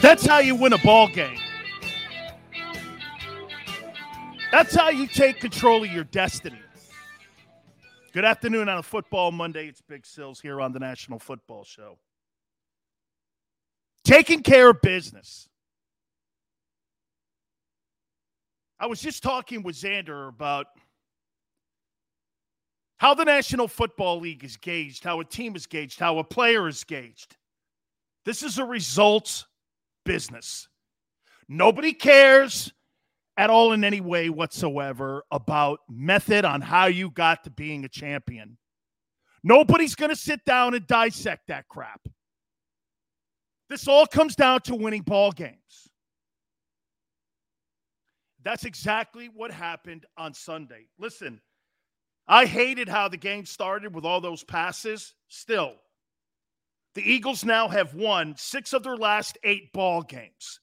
That's how you win a ball game. That's how you take control of your destiny. Good afternoon on a football Monday. It's Big Sills here on the National Football Show. Taking care of business. I was just talking with Xander about how the National Football League is gauged, how a team is gauged, how a player is gauged. This is a results business. Nobody cares at all in any way whatsoever about method on how you got to being a champion. Nobody's going to sit down and dissect that crap. This all comes down to winning ball games. That's exactly what happened on Sunday. Listen, I hated how the game started with all those passes. Still, the Eagles now have won six of their last eight ball games.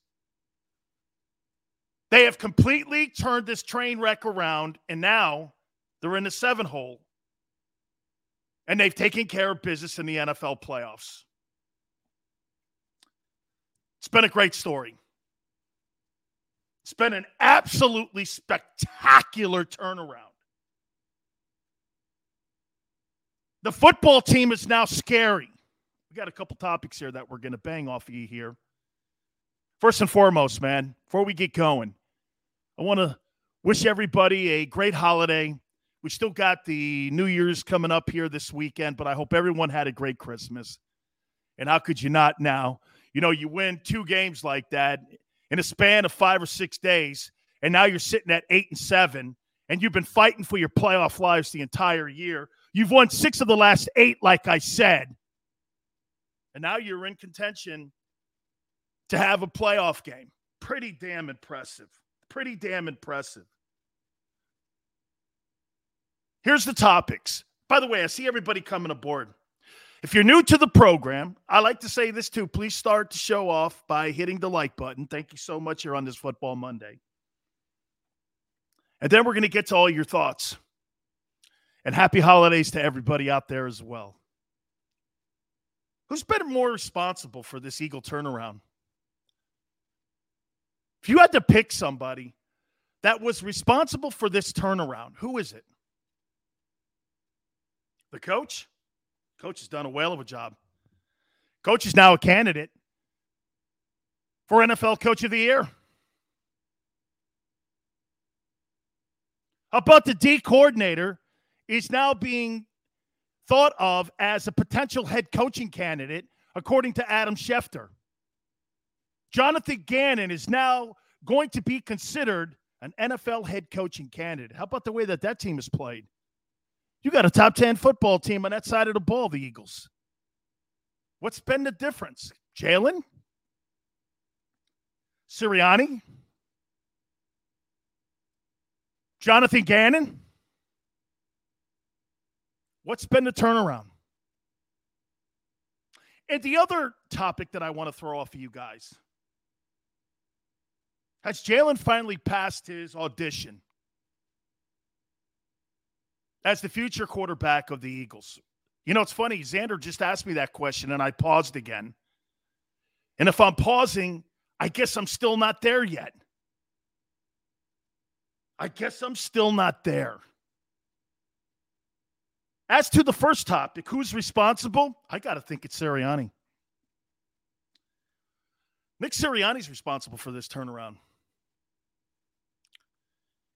They have completely turned this train wreck around, and now they're in the seven hole. And they've taken care of business in the NFL playoffs. It's been a great story. It's been an absolutely spectacular turnaround. The football team is now scary. Got a couple topics here that we're going to bang off of you here. First and foremost, man, before we get going, I want to wish everybody a great holiday. We still got the New Year's coming up here this weekend, but I hope everyone had a great Christmas. And how could you not now? You know, you win two games like that in a span of five or six days, and now you're sitting at eight and seven, and you've been fighting for your playoff lives the entire year. You've won six of the last eight, like I said. And now you're in contention to have a playoff game. Pretty damn impressive. Pretty damn impressive. Here's the topics. By the way, I see everybody coming aboard. If you're new to the program, I like to say this too. Please start to show off by hitting the like button. Thank you so much. You're on this Football Monday. And then we're going to get to all your thoughts. And happy holidays to everybody out there as well. Who's been more responsible for this Eagle turnaround? If you had to pick somebody that was responsible for this turnaround, who is it? The coach? Coach has done a whale of a job. Coach is now a candidate for NFL Coach of the Year. How about the D coordinator is now being thought of as a potential head coaching candidate, according to Adam Schefter. Jonathan Gannon is now going to be considered an NFL head coaching candidate. How about the way that that team is played? You got a top 10 football team on that side of the ball, the Eagles. What's been the difference? Jalen? Sirianni? Jonathan Gannon? What's been the turnaround? And the other topic that I want to throw off of you guys has Jalen finally passed his audition as the future quarterback of the Eagles? You know, it's funny. Xander just asked me that question and I paused again. And if I'm pausing, I guess I'm still not there yet. I guess I'm still not there. As to the first topic, who's responsible? I got to think it's Sirianni. Nick Sirianni's responsible for this turnaround.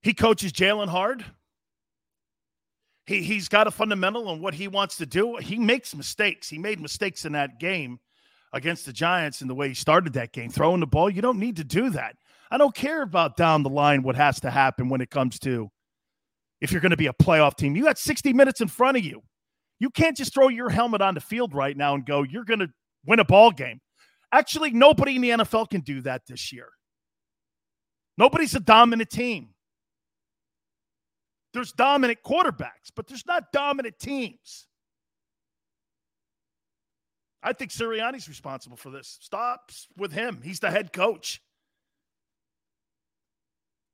He coaches Jalen hard. He, he's got a fundamental on what he wants to do. He makes mistakes. He made mistakes in that game against the Giants in the way he started that game, throwing the ball. You don't need to do that. I don't care about down the line what has to happen when it comes to if you're going to be a playoff team. You got 60 minutes in front of you. You can't just throw your helmet on the field right now and go, you're going to win a ball game. Actually, nobody in the NFL can do that this year. Nobody's a dominant team. There's dominant quarterbacks, but there's not dominant teams. I think Sirianni's responsible for this. Stops with him. He's the head coach.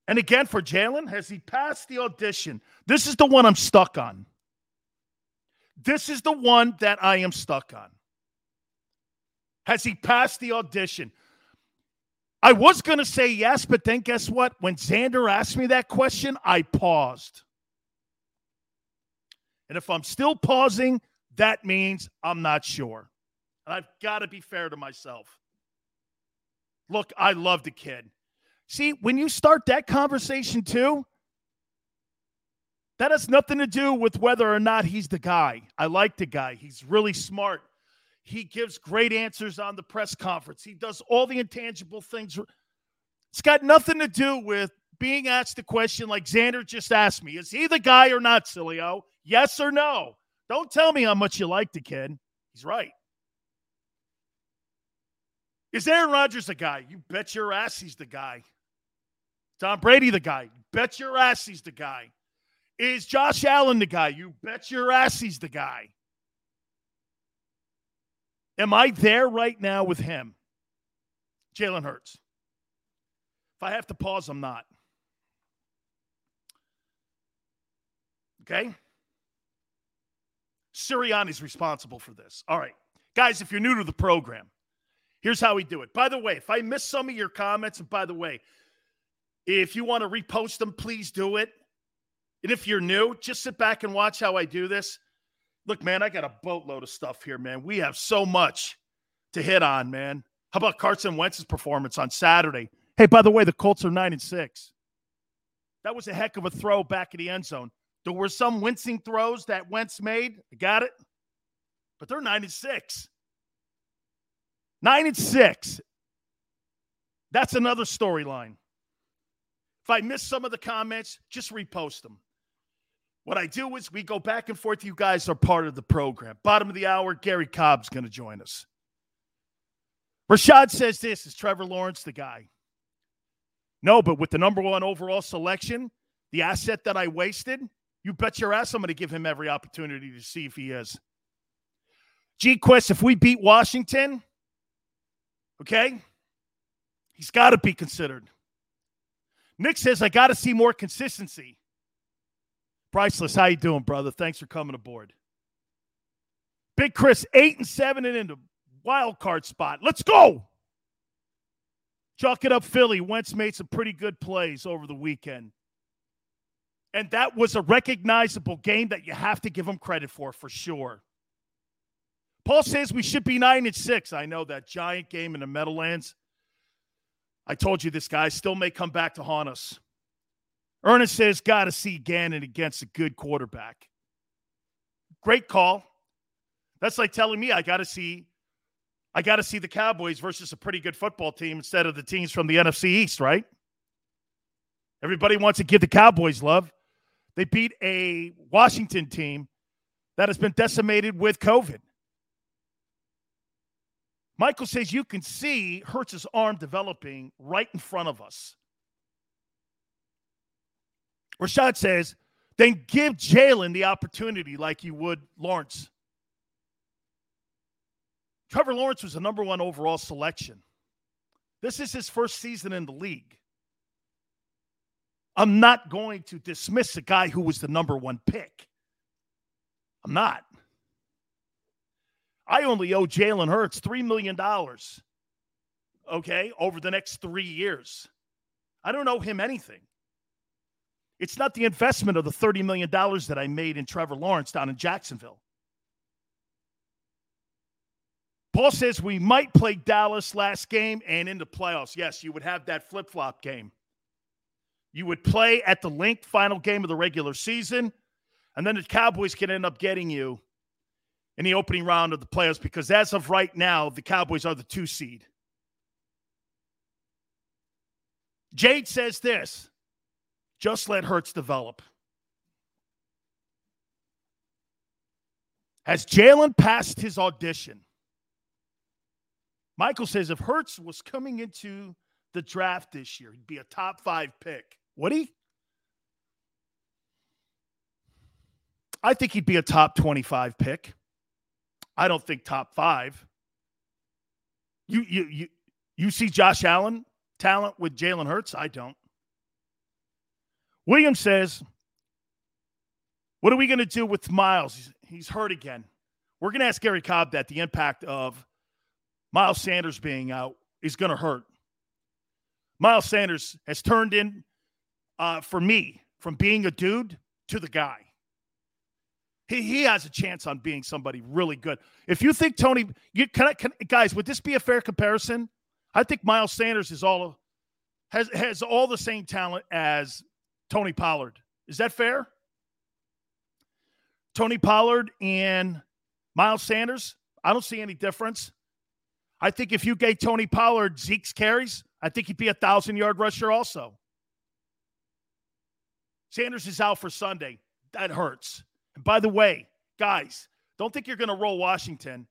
And again, for Jalen, has he passed the audition? This is the one I'm stuck on. This is the one that I am stuck on. Has he passed the audition? I was going to say yes, but then guess what? When Xander asked me that question, I paused. And if I'm still pausing, that means I'm not sure. And I've got to be fair to myself. Look, I love the kid. See, when you start that conversation too, that has nothing to do with whether or not he's the guy. I like the guy. He's really smart. He gives great answers on the press conference. He does all the intangible things. It's got nothing to do with being asked a question like Xander just asked me Is he the guy or not, Sileo? Yes or no? Don't tell me how much you like the kid. He's right. Is Aaron Rodgers the guy? You bet your ass he's the guy. Tom Brady the guy? Bet your ass he's the guy. Is Josh Allen the guy? You bet your ass he's the guy. Am I there right now with him? Jalen Hurts. If I have to pause, I'm not. Okay? Sirianni's responsible for this. All right. Guys, if you're new to the program, here's how we do it. By the way, if I miss some of your comments, and by the way, if you want to repost them, please do it. And if you're new, just sit back and watch how I do this. Look, man, I got a boatload of stuff here, man. We have so much to hit on, man. How about Carson Wentz's performance on Saturday? Hey, by the way, the Colts are nine and six. That was a heck of a throw back in the end zone. There were some wincing throws that Wentz made. I got it. But they're nine and six. Nine and six. That's another storyline. If I miss some of the comments, just repost them. What I do is we go back and forth. You guys are part of the program. Bottom of the hour, Garry Cobb's going to join us. Rashad says this is Trevor Lawrence the guy? No, but with the number one overall selection, the asset that I wasted, you bet your ass I'm going to give him every opportunity to see if he is. G Quest, if we beat Washington, okay, he's got to be considered. Nick says, I got to see more consistency. Priceless, how you doing, brother? Thanks for coming aboard. Big Chris, eight and seven and into wild card spot. Let's go. Chalk it up, Philly. Wentz made some pretty good plays over the weekend. And that was a recognizable game that you have to give him credit for, for sure. Paul says we should be nine and six. I know that giant game in the Meadowlands. I told you this guy still may come back to haunt us. Ernest says, got to see Gannon against a good quarterback. Great call. That's like telling me I got to see I got to see the Cowboys versus a pretty good football team instead of the teams from the NFC East, right? Everybody wants to give the Cowboys love. They beat a Washington team that has been decimated with COVID. Michael says you can see Hurts's arm developing right in front of us. Rashad says, then give Jalen the opportunity like you would Lawrence. Trevor Lawrence was the number one overall selection. This is his first season in the league. I'm not going to dismiss a guy who was the number one pick. I'm not. I only owe Jalen Hurts $3 million, okay, over the next three years. I don't owe him anything. It's not the investment of the $30 million that I made in Trevor Lawrence down in Jacksonville. Paul says we might play Dallas last game and in the playoffs. Yes, you would have that flip flop game. You would play at the Linc final game of the regular season, and then the Cowboys can end up getting you in the opening round of the playoffs because as of right now, the Cowboys are the two seed. Jade says this just let Hurts develop. Has Jalen passed his audition? Michael says if Hurts was coming into the draft this year, he'd be a top five pick. Would he? I think he'd be a top 25 pick. I don't think top five. You you you you see Josh Allen talent with Jalen Hurts? I don't. William says, What are we going to do with Miles? He's, he's hurt again. We're going to ask Garry Cobb that the impact of Miles Sanders being out is going to hurt. Miles Sanders has turned in uh, for me from being a dude to the guy. He, he has a chance on being somebody really good. If you think Tony, you can, I, can guys, would this be a fair comparison? I think Miles Sanders is all has has all the same talent as Tony Pollard. Is that fair? Tony Pollard and Miles Sanders, I don't see any difference. I think if you gave Tony Pollard Zeke's carries, I think he'd be a thousand yard rusher also. Sanders is out for Sunday. That hurts. And by the way, guys, don't think you're going to roll Washington.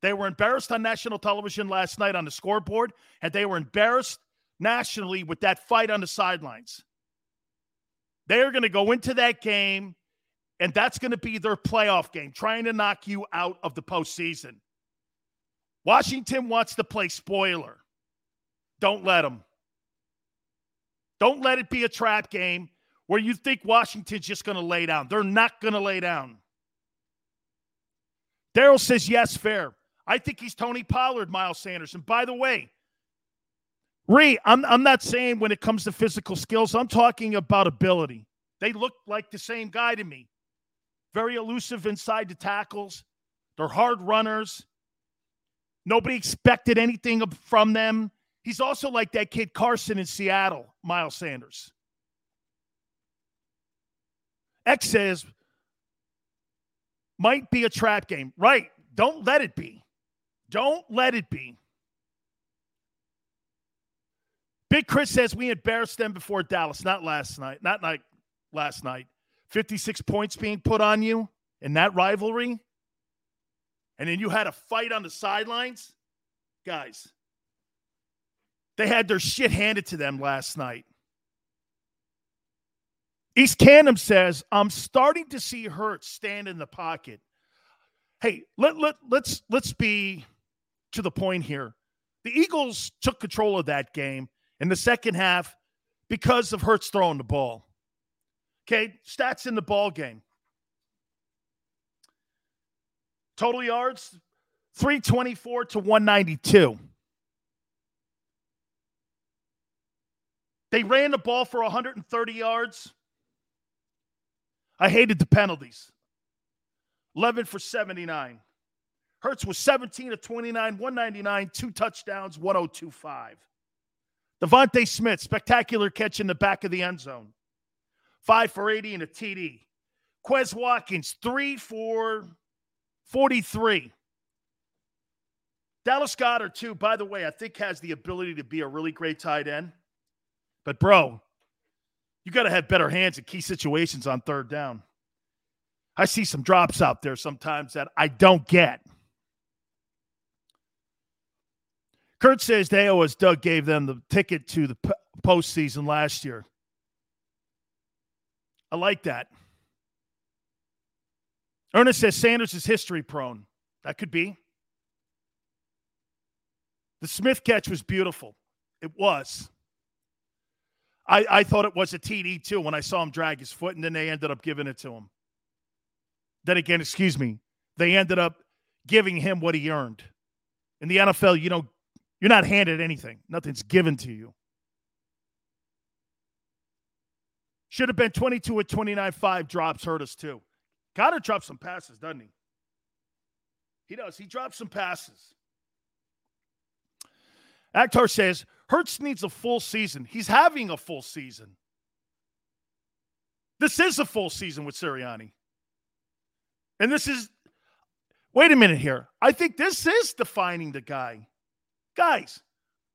They were embarrassed on national television last night on the scoreboard, and they were embarrassed nationally with that fight on the sidelines. They are going to go into that game, and that's going to be their playoff game, trying to knock you out of the postseason. Washington wants to play spoiler. Don't let them. Don't let it be a trap game where you think Washington's just going to lay down. They're not going to lay down. Daryl says, yes, fair. I think he's Tony Pollard, Miles Sanders. And by the way, Ree, I'm, I'm not saying when it comes to physical skills, I'm talking about ability. They look like the same guy to me. Very elusive inside the tackles. They're hard runners. Nobody expected anything from them. He's also like that kid Carson in Seattle, Miles Sanders. X says, might be a trap game. Right. Don't let it be. Don't let it be. Big Chris says we embarrassed them before Dallas, not last night, not like last night. 56 points being put on you in that rivalry. And then you had a fight on the sidelines. Guys, they had their shit handed to them last night. East Canham says, I'm starting to see Hurts stand in the pocket. Hey, let, let, let's let's be to the point here. The Eagles took control of that game in the second half because of Hurts throwing the ball. Okay, stats in the ball game. Total yards 324 to 192. They ran the ball for 130 yards. I hated the penalties. 11 for 79. Hurts was 17 to 29, 199, two touchdowns, 1025. DeVonta Smith, spectacular catch in the back of the end zone. Five for 80 and a TD. Quez Watkins, three for 43. Dallas Goedert, too, by the way, I think has the ability to be a really great tight end. But, bro, you got to have better hands in key situations on third down. I see some drops out there sometimes that I don't get. Kurt says they owe us Doug gave them the ticket to the postseason last year. I like that. Ernest says Sanders is history prone. That could be. The Smith catch was beautiful. It was. I, I thought it was a TD too when I saw him drag his foot, and then they ended up giving it to him. Then again, excuse me, they ended up giving him what he earned. In the NFL, you know, you're not handed anything. Nothing's given to you. Should have been 22 at 29 5 drops hurt us too. Gotta drop some passes, doesn't he? He does. He drops some passes. Akhtar says Hurts needs a full season. He's having a full season. This is a full season with Sirianni. And this is, wait a minute here. I think this is defining the guy. Guys,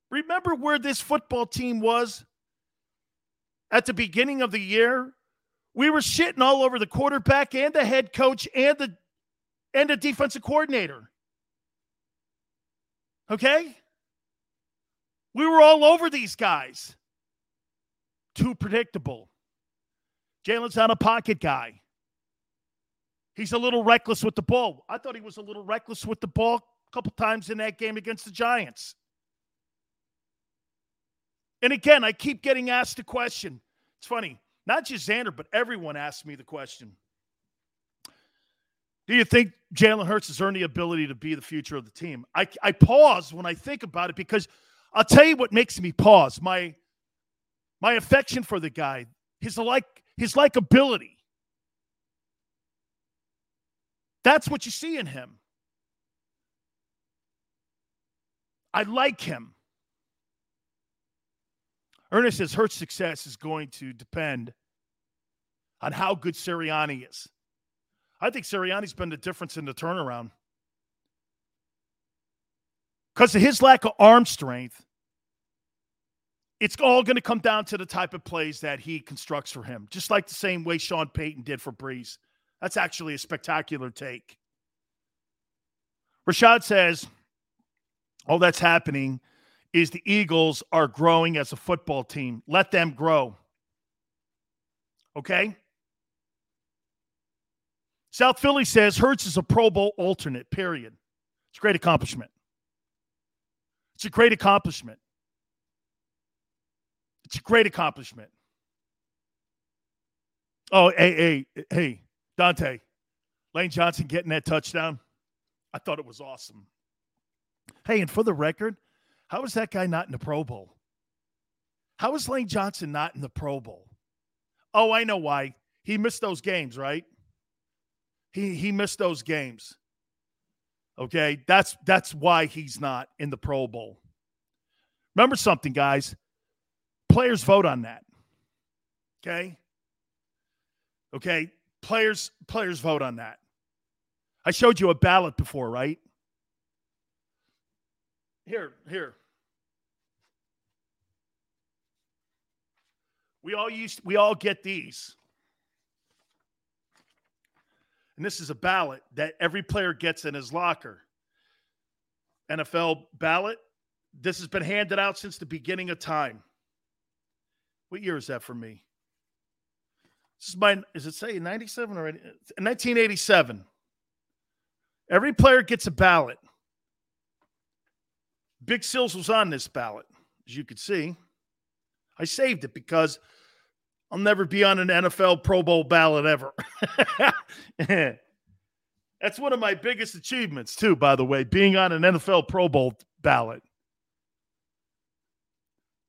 remember where this football team was at the beginning of the year? We were shitting all over the quarterback and the head coach and the and the defensive coordinator. Okay? We were all over these guys. Too predictable. Jalen's not a pocket guy. He's a little reckless with the ball. I thought he was a little reckless with the ball a couple times in that game against the Giants. And again, I keep getting asked the question. It's funny, not just Xander, but everyone asks me the question. Do you think Jalen Hurts has earned the ability to be the future of the team? I, I pause when I think about it because I'll tell you what makes me pause. My my affection for the guy, his like his likability. That's what you see in him. I like him. Ernest says Hurts' success is going to depend on how good Sirianni is. I think Sirianni's been the difference in the turnaround. Because of his lack of arm strength, it's all going to come down to the type of plays that he constructs for him, just like the same way Sean Payton did for Brees. That's actually a spectacular take. Rashad says, all that's happening is the Eagles are growing as a football team. Let them grow. Okay? South Philly says Hurts is a Pro Bowl alternate, period. It's a great accomplishment. It's a great accomplishment. It's a great accomplishment. Oh, hey, hey, hey, Dante, Lane Johnson getting that touchdown. I thought it was awesome. Hey, and for the record, how is that guy not in the Pro Bowl? How is Lane Johnson not in the Pro Bowl? Oh, I know why. He missed those games, right? He he missed those games. Okay, that's that's why he's not in the Pro Bowl. Remember something, guys. Players vote on that. Okay? Okay, players players vote on that. I showed you a ballot before, right? Here, here. We all used we all get these. And this is a ballot that every player gets in his locker. NFL ballot. This has been handed out since the beginning of time. What year is that for me? This is my, is it say 97 or 1987? Every player gets a ballot. Big Sills was on this ballot, as you could see. I saved it because I'll never be on an NFL Pro Bowl ballot ever. That's one of my biggest achievements, too, by the way, being on an NFL Pro Bowl ballot.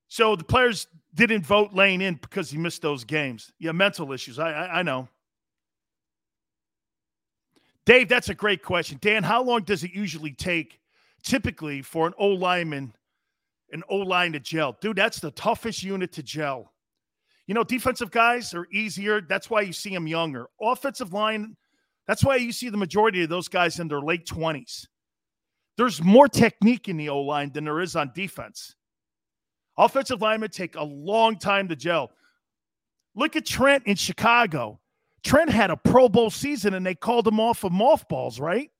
So the players didn't vote Lane in because he missed those games. Yeah, mental issues. I, I, I know. Dave, that's a great question. Dan, how long does it usually take typically for an O lineman, an O line to gel? Dude, that's the toughest unit to gel. You know, defensive guys are easier. That's why you see them younger. Offensive line, that's why you see the majority of those guys in their late 20s. There's more technique in the O line than there is on defense. Offensive linemen take a long time to gel. Look at Trent in Chicago. Trent had a Pro Bowl season and they called him off of mothballs, right?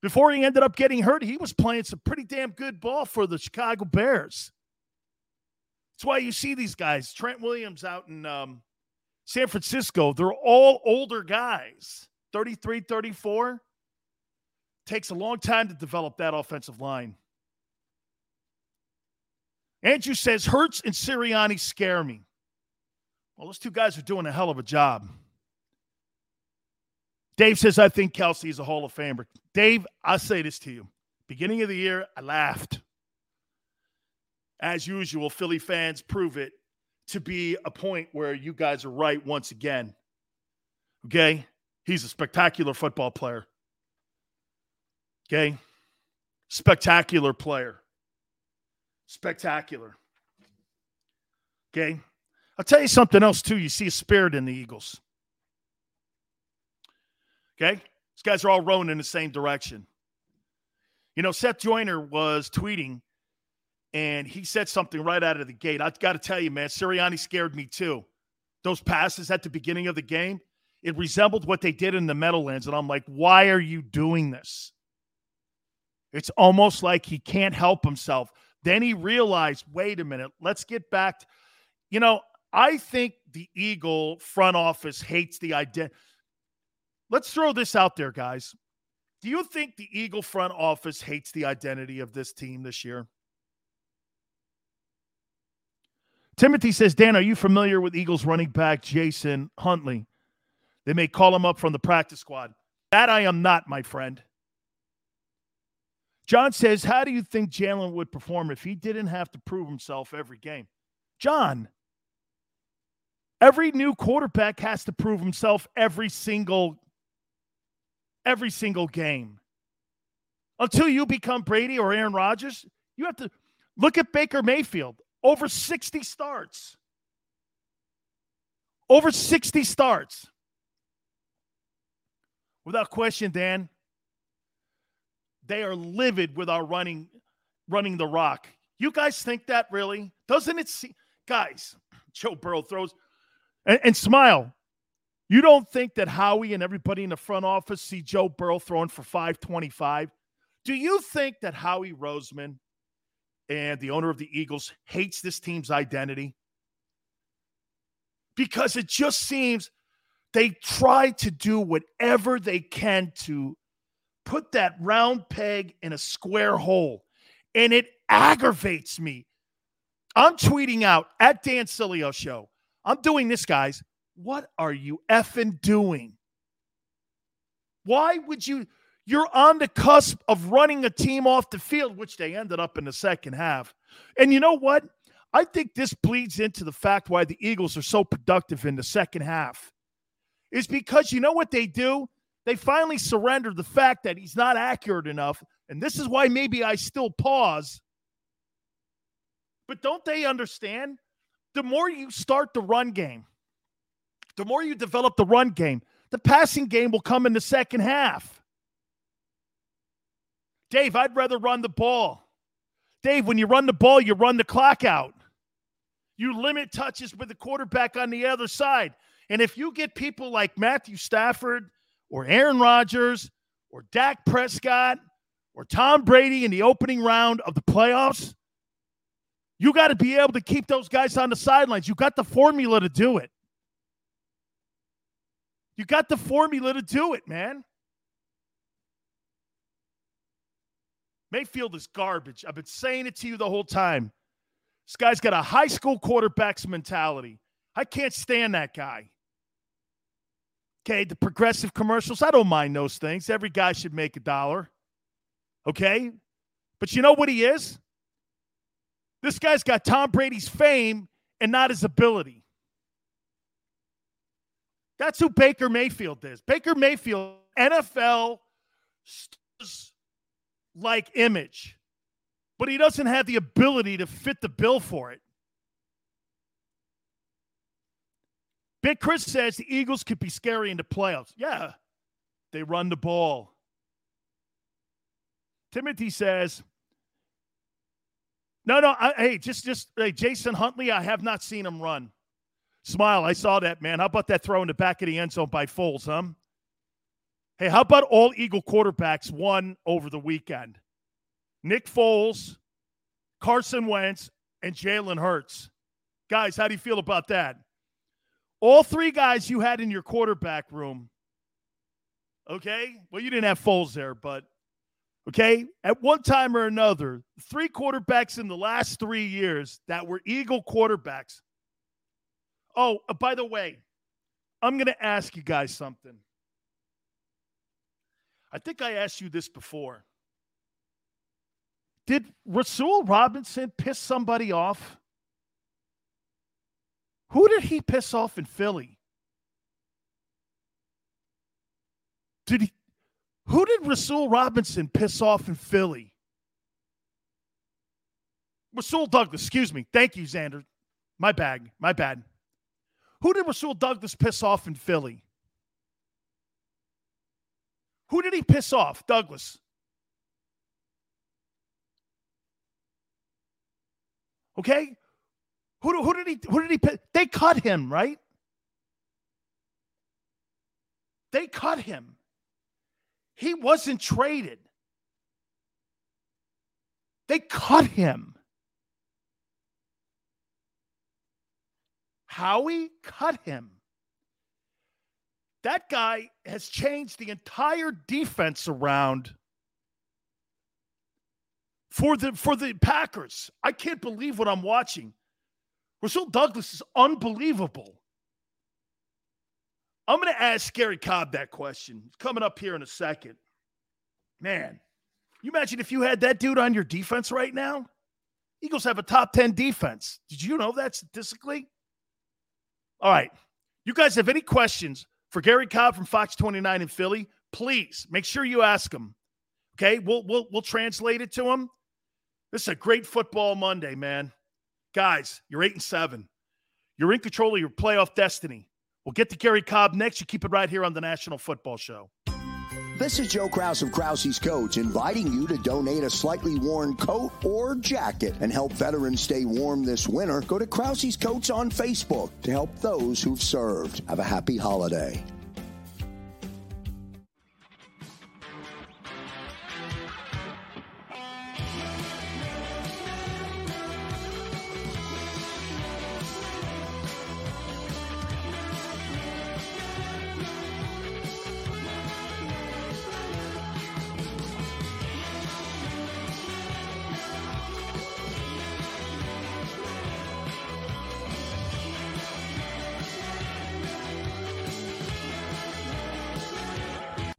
Before he ended up getting hurt, he was playing some pretty damn good ball for the Chicago Bears. That's why you see these guys. Trent Williams out in um, San Francisco, they're all older guys, 33, 34. Takes a long time to develop that offensive line. Andrew says Hurts and Sirianni scare me. Well, those two guys are doing a hell of a job. Dave says, I think Kelce is a Hall of Famer. Dave, I'll say this to you. Beginning of the year, I laughed. As usual, Philly fans prove it to be a point where you guys are right once again. Okay? He's a spectacular football player. Okay? Spectacular player. Spectacular. Okay? I'll tell you something else, too. You see a spirit in the Eagles. Okay? These guys are all rowing in the same direction. You know, Seth Joyner was tweeting and he said something right out of the gate. I've got to tell you, man, Sirianni scared me too. Those passes at the beginning of the game, it resembled what they did in the Meadowlands. And I'm like, why are you doing this? It's almost like he can't help himself. Then he realized, wait a minute, let's get back. You know, I think the Eagle front office hates the identity. Let's throw this out there, guys. Do you think the Eagle front office hates the identity of this team this year? Timothy says, Dan, are you familiar with Eagles running back Jason Huntley? They may call him up from the practice squad. That I am not, my friend. John says, How do you think Jalen would perform if he didn't have to prove himself every game? John, every new quarterback has to prove himself every single every single game. Until you become Brady or Aaron Rodgers, you have to look at Baker Mayfield. Over 60 starts. Over 60 starts. Without question, Dan, they are livid with our running running the rock. You guys think that really? Doesn't it see guys, Joe Burrow throws and, and smile. You don't think that Howie and everybody in the front office see Joe Burrow throwing for 525? Do you think that Howie Roseman and the owner of the Eagles hates this team's identity? Because it just seems they try to do whatever they can to put that round peg in a square hole. And it aggravates me. I'm tweeting out at Dan Sileo Show. I'm doing this, guys. What are you effing doing? Why would you? You're on the cusp of running a team off the field, which they ended up in the second half. And you know what? I think this bleeds into the fact why the Eagles are so productive in the second half. Is because you know what they do? They finally surrender the fact that he's not accurate enough. And this is why maybe I still pause. But don't they understand? The more you start the run game, the more you develop the run game, the passing game will come in the second half. Dave, I'd rather run the ball. Dave, when you run the ball, you run the clock out. You limit touches with the quarterback on the other side. And if you get people like Matthew Stafford or Aaron Rodgers or Dak Prescott or Tom Brady in the opening round of the playoffs, you got to be able to keep those guys on the sidelines. You got the formula to do it. You got the formula to do it, man. Mayfield is garbage. I've been saying it to you the whole time. This guy's got a high school quarterback's mentality. I can't stand that guy. Okay, the progressive commercials, I don't mind those things. Every guy should make a dollar. Okay? But you know what he is? This guy's got Tom Brady's fame and not his ability. That's who Baker Mayfield is. Baker Mayfield, NFL like image, but he doesn't have the ability to fit the bill for it. Big Chris says the Eagles could be scary in the playoffs. Yeah, they run the ball. Timothy says, no, no, I, hey, just, just, hey, Jason Huntley, I have not seen him run. Smile, I saw that, man. How about that throw in the back of the end zone by Foles, huh? Hey, how about all Eagle quarterbacks won over the weekend? Nick Foles, Carson Wentz, and Jalen Hurts. Guys, how do you feel about that? All three guys you had in your quarterback room. Okay? Well, you didn't have Foles there, but okay, at one time or another, three quarterbacks in the last three years that were Eagle quarterbacks Oh, uh, by the way, I'm going to ask you guys something. I think I asked you this before. Did Rasul Robinson piss somebody off? Who did he piss off in Philly? Did he who did Rasul Robinson piss off in Philly? Rasul Douglas, excuse me. Thank you, Xander. My bag. My bad. Who did Rasul Douglas piss off in Philly? Who did he piss off? Douglas. Okay? Who, who did he who did he piss? They cut him, right? They cut him. He wasn't traded. They cut him. Howie cut him. That guy has changed the entire defense around for the for the Packers. I can't believe what I'm watching. Rasul Douglas is unbelievable. I'm going to ask Garry Cobb that question. It's coming up here in a second. Man, You imagine if you had that dude on your defense right now? Eagles have a top 10 defense. Did you know that statistically? All right. You guys have any questions for Garry Cobb from Fox 29 in Philly? Please make sure you ask him. Okay, we'll we'll we'll translate it to him. This is a great football Monday, man. Guys, you're eight and seven. You're in control of your playoff destiny. We'll get to Garry Cobb next. You keep it right here on the National Football Show. This is Joe Kraus of Krause's Coats inviting you to donate a slightly worn coat or jacket and help veterans stay warm this winter. Go to Krause's Coats on Facebook to help those who've served. Have a happy holiday.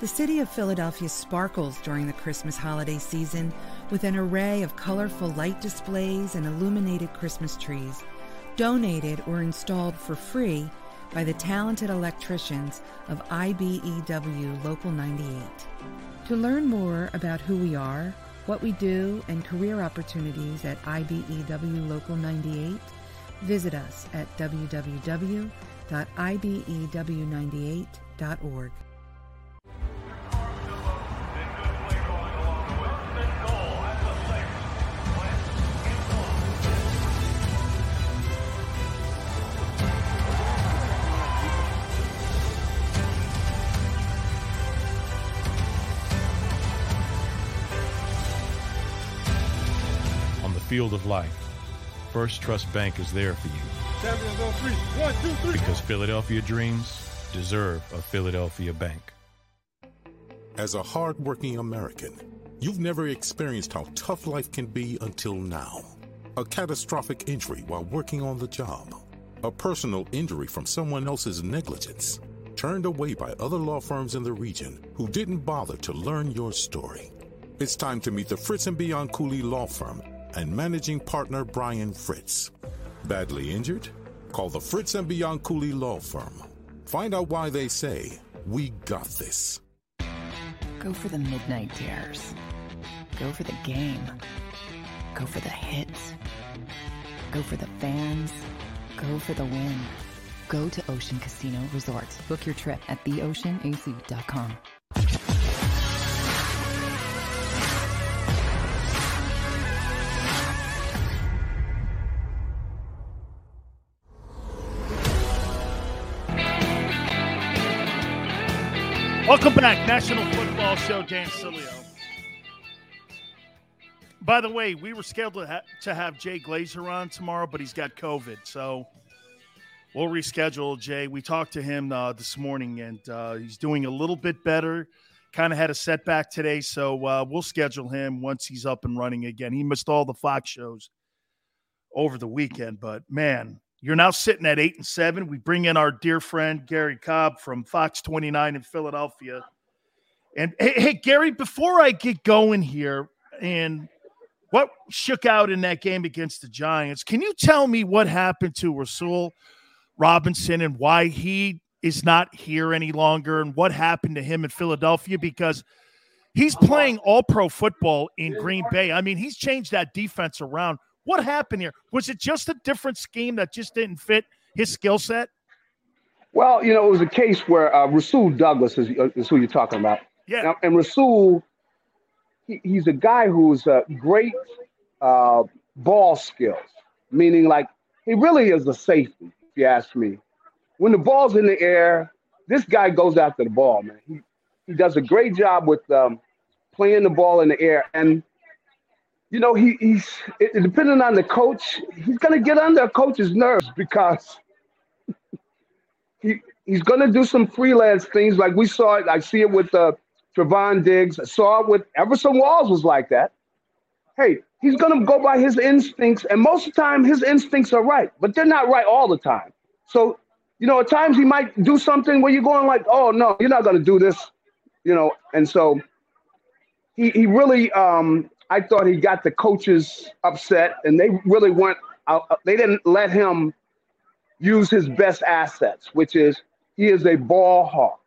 The city of Philadelphia sparkles during the Christmas holiday season with an array of colorful light displays and illuminated Christmas trees, donated or installed for free by the talented electricians of IBEW Local 98. To learn more about who we are, what we do, and career opportunities at IBEW Local 98, visit us at www.ibew98.org. field of life, First Trust Bank is there for you. Seven, one, three. One, two, three. Because Philadelphia dreams deserve a Philadelphia bank. As a hardworking American, you've never experienced how tough life can be until now. A catastrophic injury while working on the job. A personal injury from someone else's negligence. Turned away by other law firms in the region who didn't bother to learn your story. It's time to meet the Fritz and Bianculli Law Firm and managing partner Brian Fritz. Badly injured? Call the Fritz and Beyond Law Firm. Find out why they say, We got this. Go for the midnight dares. Go for the game. Go for the hits. Go for the fans. Go for the win. Go to Ocean Casino Resort. Book your trip at theoceanac.com. Welcome back, National Football Show. Dan Sileo. By the way, we were scheduled to, ha- to have Jay Glazer on tomorrow, but he's got COVID, so we'll reschedule Jay. We talked to him uh, this morning, and uh, he's doing a little bit better. Kind of had a setback today, so uh, we'll schedule him once he's up and running again. He missed all the Fox shows over the weekend, but man, you're now sitting at eight and seven. We bring in our dear friend Garry Cobb from Fox 29 in Philadelphia. And hey, hey, Garry, before I get going here, and what shook out in that game against the Giants, can you tell me what happened to Rasul Robinson and why he is not here any longer and what happened to him in Philadelphia? Because he's playing all pro football in Green Bay. I mean, he's changed that defense around. What happened here? Was it just a different scheme that just didn't fit his skill set? Well, you know, it was a case where uh, Rasul Douglas is, uh, is who you're talking about. Yeah. Now, and Rasul, he, he's a guy who's a great uh, ball skills, meaning like he really is a safety, if you ask me. When the ball's in the air, this guy goes after the ball, man. He, he does a great job with um, playing the ball in the air. And you know, he, he's it, depending on the coach, he's gonna get under a coach's nerves because he he's gonna do some freelance things like we saw it. I see it with uh, Trevon Diggs. I saw it with Everson Walls was like that. Hey, he's gonna go by his instincts, and most of the time his instincts are right, but they're not right all the time. So, you know, at times he might do something where you're going like, "Oh no, you're not gonna do this," you know, and so he he really um I thought he got the coaches upset, and they really weren't. Uh, they didn't let him use his best assets, which is he is a ball hawk.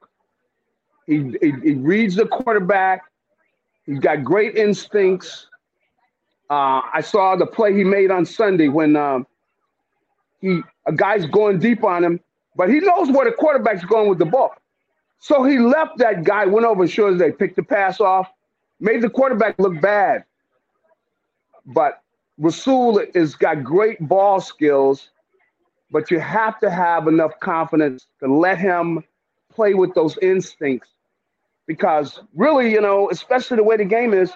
He, he, he reads the quarterback. He's got great instincts. Uh, I saw the play he made on Sunday when um, he a guy's going deep on him, but he knows where the quarterback's going with the ball. So he left that guy, went over his shoulders, they picked the pass off, made the quarterback look bad. But Rasul has got great ball skills, but you have to have enough confidence to let him play with those instincts. Because really, you know, especially the way the game is,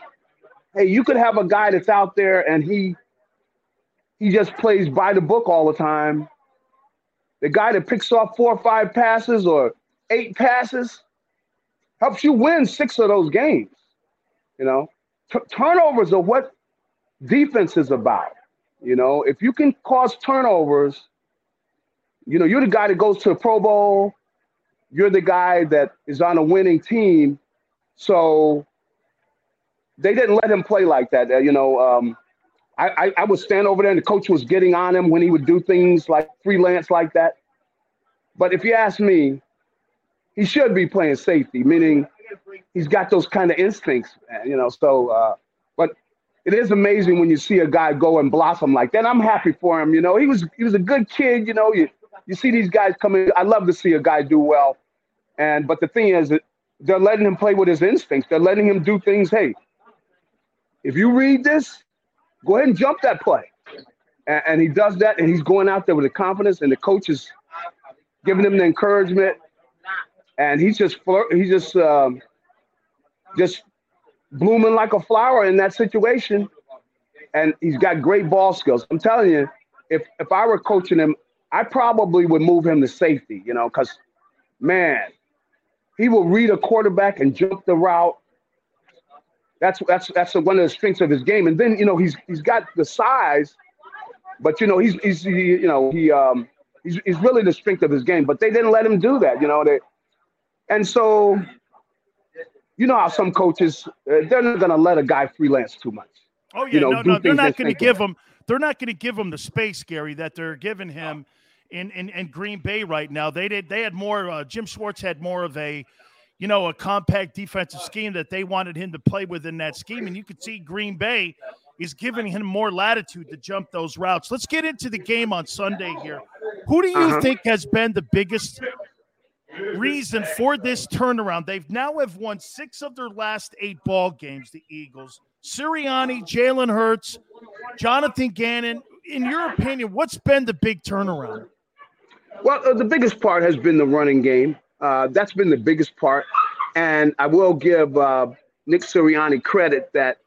hey, you could have a guy that's out there and he he just plays by the book all the time. The guy that picks off four or five passes or eight passes helps you win six of those games. You know, T- turnovers are what defense is about. You know, if you can cause turnovers, you know, you're the guy that goes to a Pro Bowl. You're the guy that is on a winning team. So they didn't let him play like that. Uh, you know, um, I, I, I would stand over there and the coach was getting on him when he would do things like freelance like that. But if you ask me, he should be playing safety, meaning he's got those kind of instincts, you know. So, uh, it is amazing when you see a guy go and blossom like that. I'm happy for him. You know, he was he was a good kid. You know, you you see these guys coming. I love to see a guy do well. And but the thing is they're letting him play with his instincts. They're letting him do things. Hey, if you read this, go ahead and jump that play. And, and he does that, and he's going out there with the confidence, and the coach is giving him the encouragement, and he's just he's just um, just blooming like a flower in that situation. And he's got great ball skills. I'm telling you, if if I were coaching him, I probably would move him to safety, you know, because man, he will read a quarterback and jump the route. That's that's that's one of the strengths of his game. And then you know he's he's got the size, but you know he's he's he, you know he um he's he's really the strength of his game. But they didn't let him do that, you know. They and so you know how some coaches uh, they're not going to let a guy freelance too much. Oh yeah, you know, no, no, they're not going to give him. They're not going to give him the space, Garry, that they're giving him in, in, in Green Bay right now. They did. They had more. Uh, Jim Schwartz had more of a, you know, a compact defensive scheme that they wanted him to play within that scheme, and you could see Green Bay is giving him more latitude to jump those routes. Let's get into the game on Sunday here. Who do you uh-huh. think has been the biggest reason for this turnaround. They've now have won six of their last eight ball games, the Eagles. Sirianni, Jalen Hurts, Jonathan Gannon. In your opinion, what's been the big turnaround? Well, uh, the biggest part has been the running game. Uh, that's been the biggest part. And I will give uh, Nick Sirianni credit that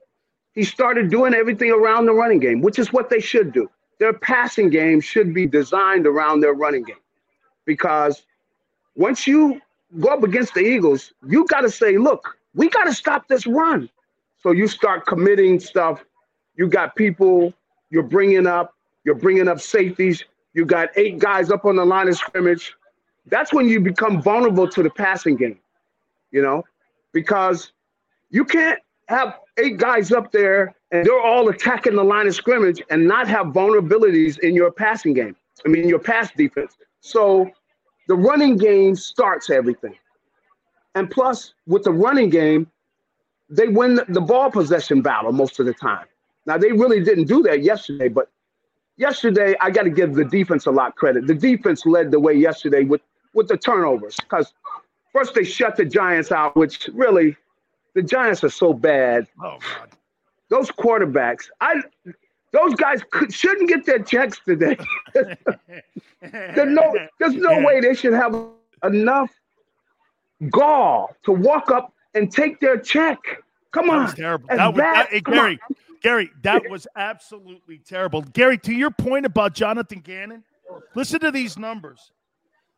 he started doing everything around the running game, which is what they should do. Their passing game should be designed around their running game because once you go up against the Eagles, you got to say, look, we got to stop this run. So you start committing stuff. You got people you're bringing up. You're bringing up safeties. You got eight guys up on the line of scrimmage. That's when you become vulnerable to the passing game, you know, because you can't have eight guys up there and they're all attacking the line of scrimmage and not have vulnerabilities in your passing game. I mean, your pass defense. So the running game starts everything. And plus, with the running game, they win the ball possession battle most of the time. Now, they really didn't do that yesterday, but yesterday, I got to give the defense a lot credit. The defense led the way yesterday with, with the turnovers because first they shut the Giants out, which really, the Giants are so bad. Oh, God. Those quarterbacks, I those guys could, shouldn't get their checks today. there's no, there's no way they should have enough gall to walk up and take their check. Come on. That was terrible. That was, that, hey, Garry, on. Garry, that was absolutely terrible. Garry, to your point about Jonathan Gannon, listen to these numbers.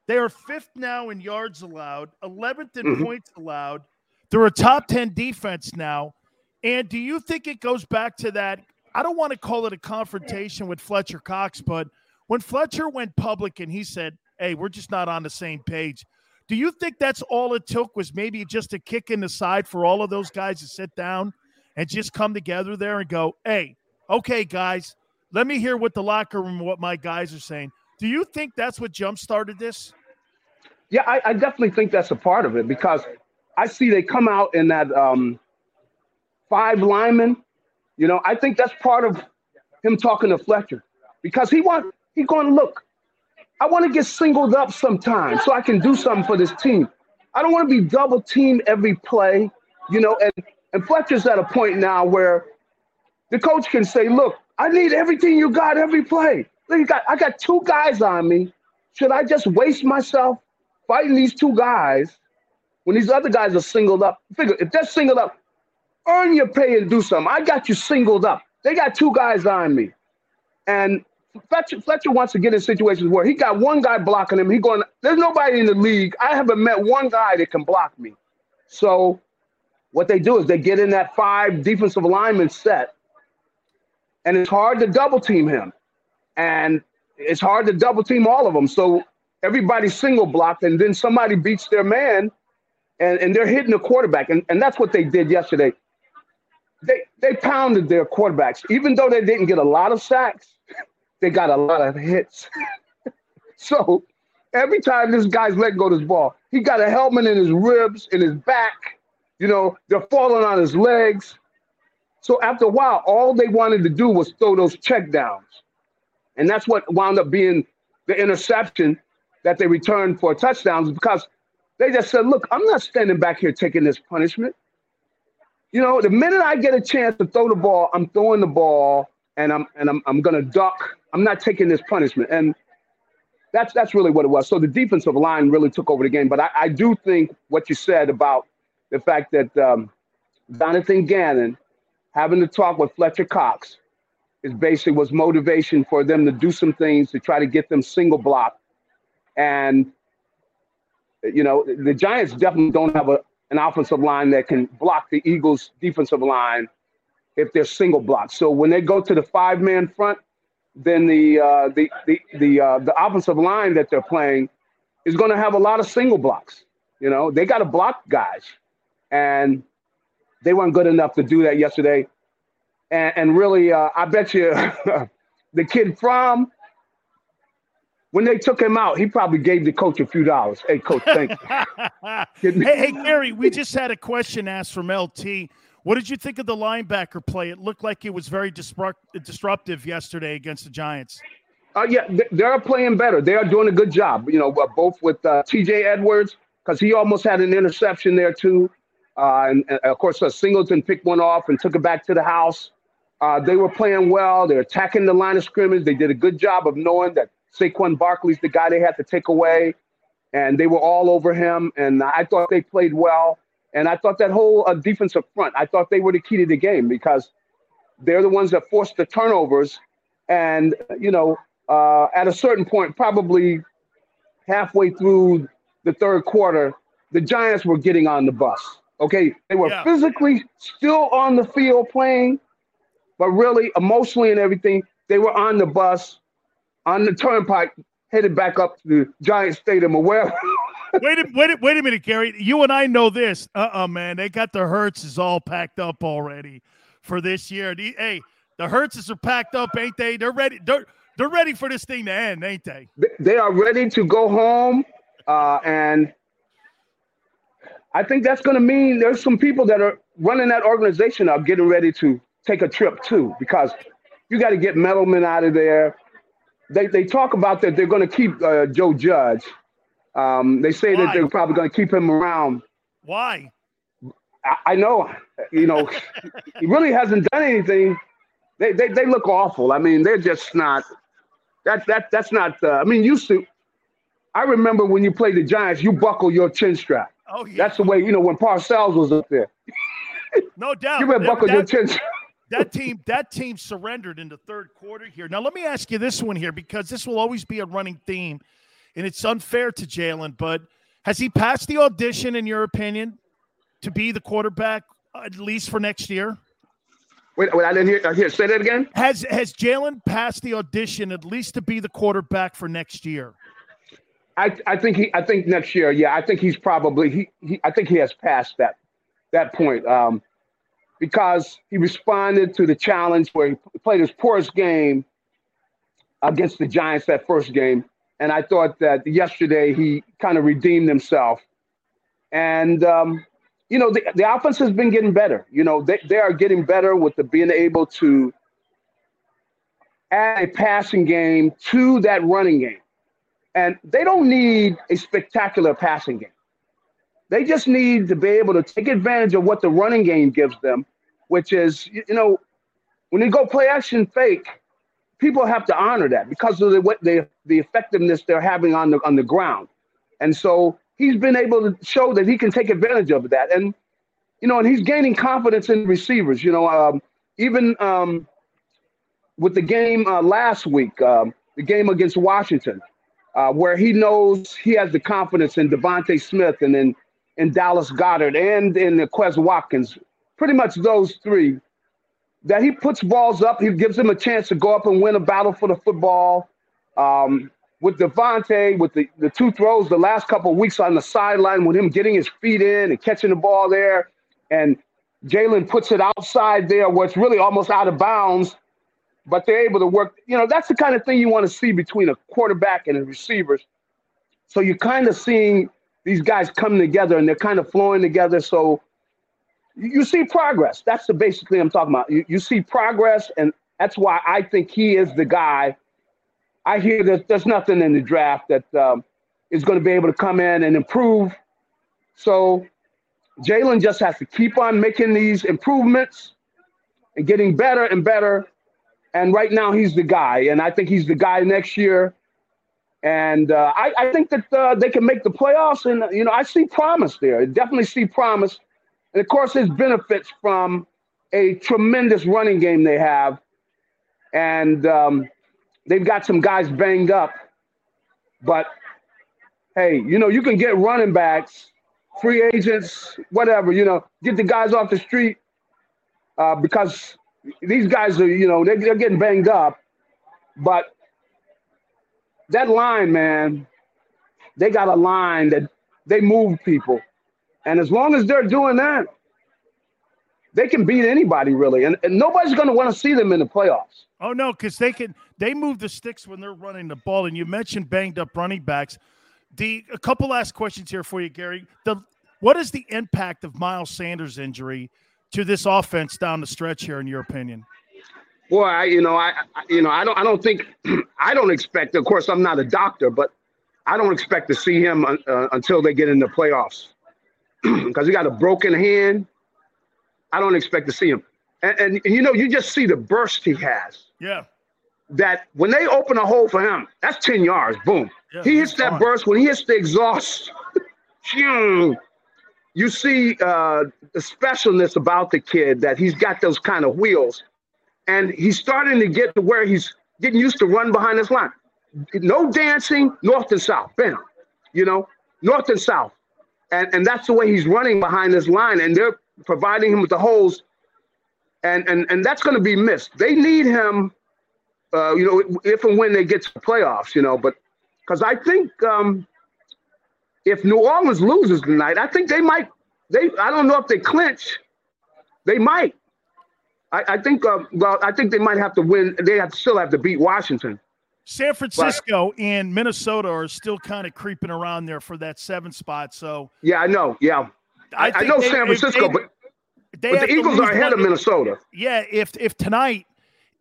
They are fifth now in yards allowed, 11th in mm-hmm. points allowed. They're a top 10 defense now. And do you think it goes back to that? I don't want to call it a confrontation with Fletcher Cox, but when Fletcher went public and he said, Hey, we're just not on the same page. Do you think that's all it took was maybe just a kick in the side for all of those guys to sit down and just come together there and go, Hey, okay, guys, let me hear what the locker room, what my guys are saying. Do you think that's what jump started this? Yeah, I, I, definitely think that's a part of it because I see they come out in that um, five linemen. You know, I think that's part of him talking to Fletcher because he want he going to look. I want to get singled up sometime so I can do something for this team. I don't want to be double teamed every play. You know, and and Fletcher's at a point now where the coach can say, "Look, I need everything you got every play. Look, got I got two guys on me. Should I just waste myself fighting these two guys when these other guys are singled up. Figure if they're singled up, earn your pay and do something. I got you singled up. They got two guys on me. And Fletcher, Fletcher wants to get in situations where he got one guy blocking him. He going, there's nobody in the league. I haven't met one guy that can block me. So what they do is they get in that five defensive lineman set, and it's hard to double team him. And it's hard to double team all of them. So everybody's single blocked, and then somebody beats their man, and, and they're hitting the quarterback. And, and that's what they did yesterday. They they pounded their quarterbacks. Even though they didn't get a lot of sacks, they got a lot of hits. so every time this guy's letting go this ball, he got a helmet in his ribs, in his back. You know, they're falling on his legs. So after a while, all they wanted to do was throw those check downs. And that's what wound up being the interception that they returned for touchdowns because they just said, look, I'm not standing back here taking this punishment. You know, the minute I get a chance to throw the ball, I'm throwing the ball and I'm and I'm I'm gonna duck. I'm not taking this punishment. And that's that's really what it was. So the defensive line really took over the game. But I, I do think what you said about the fact that um, Jonathan Gannon having to talk with Fletcher Cox is basically was motivation for them to do some things to try to get them single block and you know, the Giants definitely don't have a, an offensive line that can block the Eagles' defensive line if they're single blocked. So when they go to the five man front, then the uh, the the the uh, the offensive line that they're playing is going to have a lot of single blocks. You know, they got to block guys, and they weren't good enough to do that yesterday. And, and really, uh, I bet you the kid from when they took him out, he probably gave the coach a few dollars. Hey, coach, thank you. hey, hey, Garry, we just had a question asked from LT. What did you think of the linebacker play? It looked like it was very disruptive yesterday against the Giants. Uh, yeah, they're playing better. They are doing a good job. You know, uh, both with uh, T.J. Edwards because he almost had an interception there too, uh, and, and, of course uh, Singleton picked one off and took it back to the house. Uh, they were playing well. They're attacking the line of scrimmage. They did a good job of knowing that Saquon Barkley's the guy they had to take away, and they were all over him. And I thought they played well. And I thought that whole uh, defensive front, I thought they were the key to the game because they're the ones that forced the turnovers. And, you know, uh, at a certain point, probably halfway through the third quarter, the Giants were getting on the bus. Okay. They were yeah. physically still on the field playing, but really emotionally and everything, they were on the bus on the turnpike headed back up to the Giant Stadium or wherever. wait a wait a, wait a minute, Garry. You and I know this. Uh uh-uh, uh man. They got the Hertzes all packed up already for this year. The, hey, the Hertzes are packed up, ain't they? They're ready. They're they're ready for this thing to end, ain't they? They are ready to go home, uh, and I think that's going to mean there's some people that are running that organization are getting ready to take a trip too, because you got to get Gettleman out of there they, they talk about that they're going to keep uh, Joe Judge. Um, they say Why? that they're probably going to keep him around. Why? I, I know, you know, he really hasn't done anything. They, they they look awful. I mean, they're just not. That that that's not. Uh, I mean, used to. I remember when you played the Giants, you buckle your chin strap. Oh yeah. That's the way you know when Parcells was up there. No doubt. You better buckle that, your chin. That team, that team surrendered in the third quarter here. Now, let me ask you this one here because this will always be a running theme, and it's unfair to Jalen. But has he passed the audition, in your opinion, to be the quarterback at least for next year? Wait, wait I didn't hear. I hear. Say that again. Has Has Jalen passed the audition at least to be the quarterback for next year? I, I think he I think next year, yeah, I think he's probably he, he I think he has passed that that point. Um, because he responded to the challenge where he played his poorest game against the Giants that first game. And I thought that yesterday he kind of redeemed himself. And, um, you know, the, the offense has been getting better. You know, they, they are getting better with the being able to add a passing game to that running game. And they don't need a spectacular passing game. They just need to be able to take advantage of what the running game gives them, which is, you know, when you go play action fake, people have to honor that because of the what the, the effectiveness they're having on the on the ground. And so he's been able to show that he can take advantage of that. And you know, and he's gaining confidence in receivers. You know, um, even um, with the game uh, last week, um, the game against Washington, uh, where he knows he has the confidence in DeVonta Smith and in, in Dallas Goedert and in the Quez Watkins, pretty much those three, that he puts balls up. He gives them a chance to go up and win a battle for the football. Um, with DeVonta, with the, the two throws the last couple of weeks on the sideline, with him getting his feet in and catching the ball there, and Jalen puts it outside there where it's really almost out of bounds but they're able to work. You know, that's the kind of thing you want to see between a quarterback and the receivers. So you're kind of seeing these guys come together and they're kind of flowing together. So you see progress. That's the basically I'm talking about. You, you see progress, and that's why I think he is the guy. I hear that there's nothing in the draft that um, is going to be able to come in and improve. So Jalen just has to keep on making these improvements and getting better and better and right now he's the guy, and I think he's the guy next year. And uh, I, I, think that uh, they can make the playoffs, and you know I see promise there. I definitely see promise, and of course there's benefits from a tremendous running game they have, and um, they've got some guys banged up. But hey, you know you can get running backs, free agents, whatever. You know, get the guys off the street uh, because these guys are, you know, they're, they're getting banged up, but that line, man, they got a line that they move people. And as long as they're doing that, they can beat anybody really. And, and nobody's going to want to see them in the playoffs. Oh no, because they can they move the sticks when they're running the ball. And you mentioned banged up running backs. The a couple last questions here for you, Garry. The what is the impact of Miles Sanders' injury to this offense down the stretch here, in your opinion? Boy, I, you know, I, you know, I don't, I don't think, I don't expect. Of course, I'm not a doctor, but I don't expect to see him uh, until they get in the playoffs because he got a broken hand. I don't expect to see him, and, and, and you know, you just see the burst he has. Yeah. That when they open a hole for him, that's ten yards. Boom. Yeah, he hits that burst when he hits the exhaust. you see uh, the specialness about the kid that he's got those kind of wheels, and he's starting to get to where he's getting used to run behind his line. No dancing, north and south, bam, you know, north and south, and and that's the way he's running behind this line, and they're providing him with the holes, and and and that's going to be missed. They need him, uh, you know, if and when they get to the playoffs, you know, but because I think um, if New Orleans loses tonight, I think they might. They I don't know if they clinch. They might. I, I think. Uh, well, I think they might have to win. They have still have to beat Washington. San Francisco but, and Minnesota are still kind of creeping around there for that seven spot. So yeah, I know. Yeah, I, I know they, San Francisco, they, but, they but the Eagles are ahead of Minnesota. Yeah, if if tonight,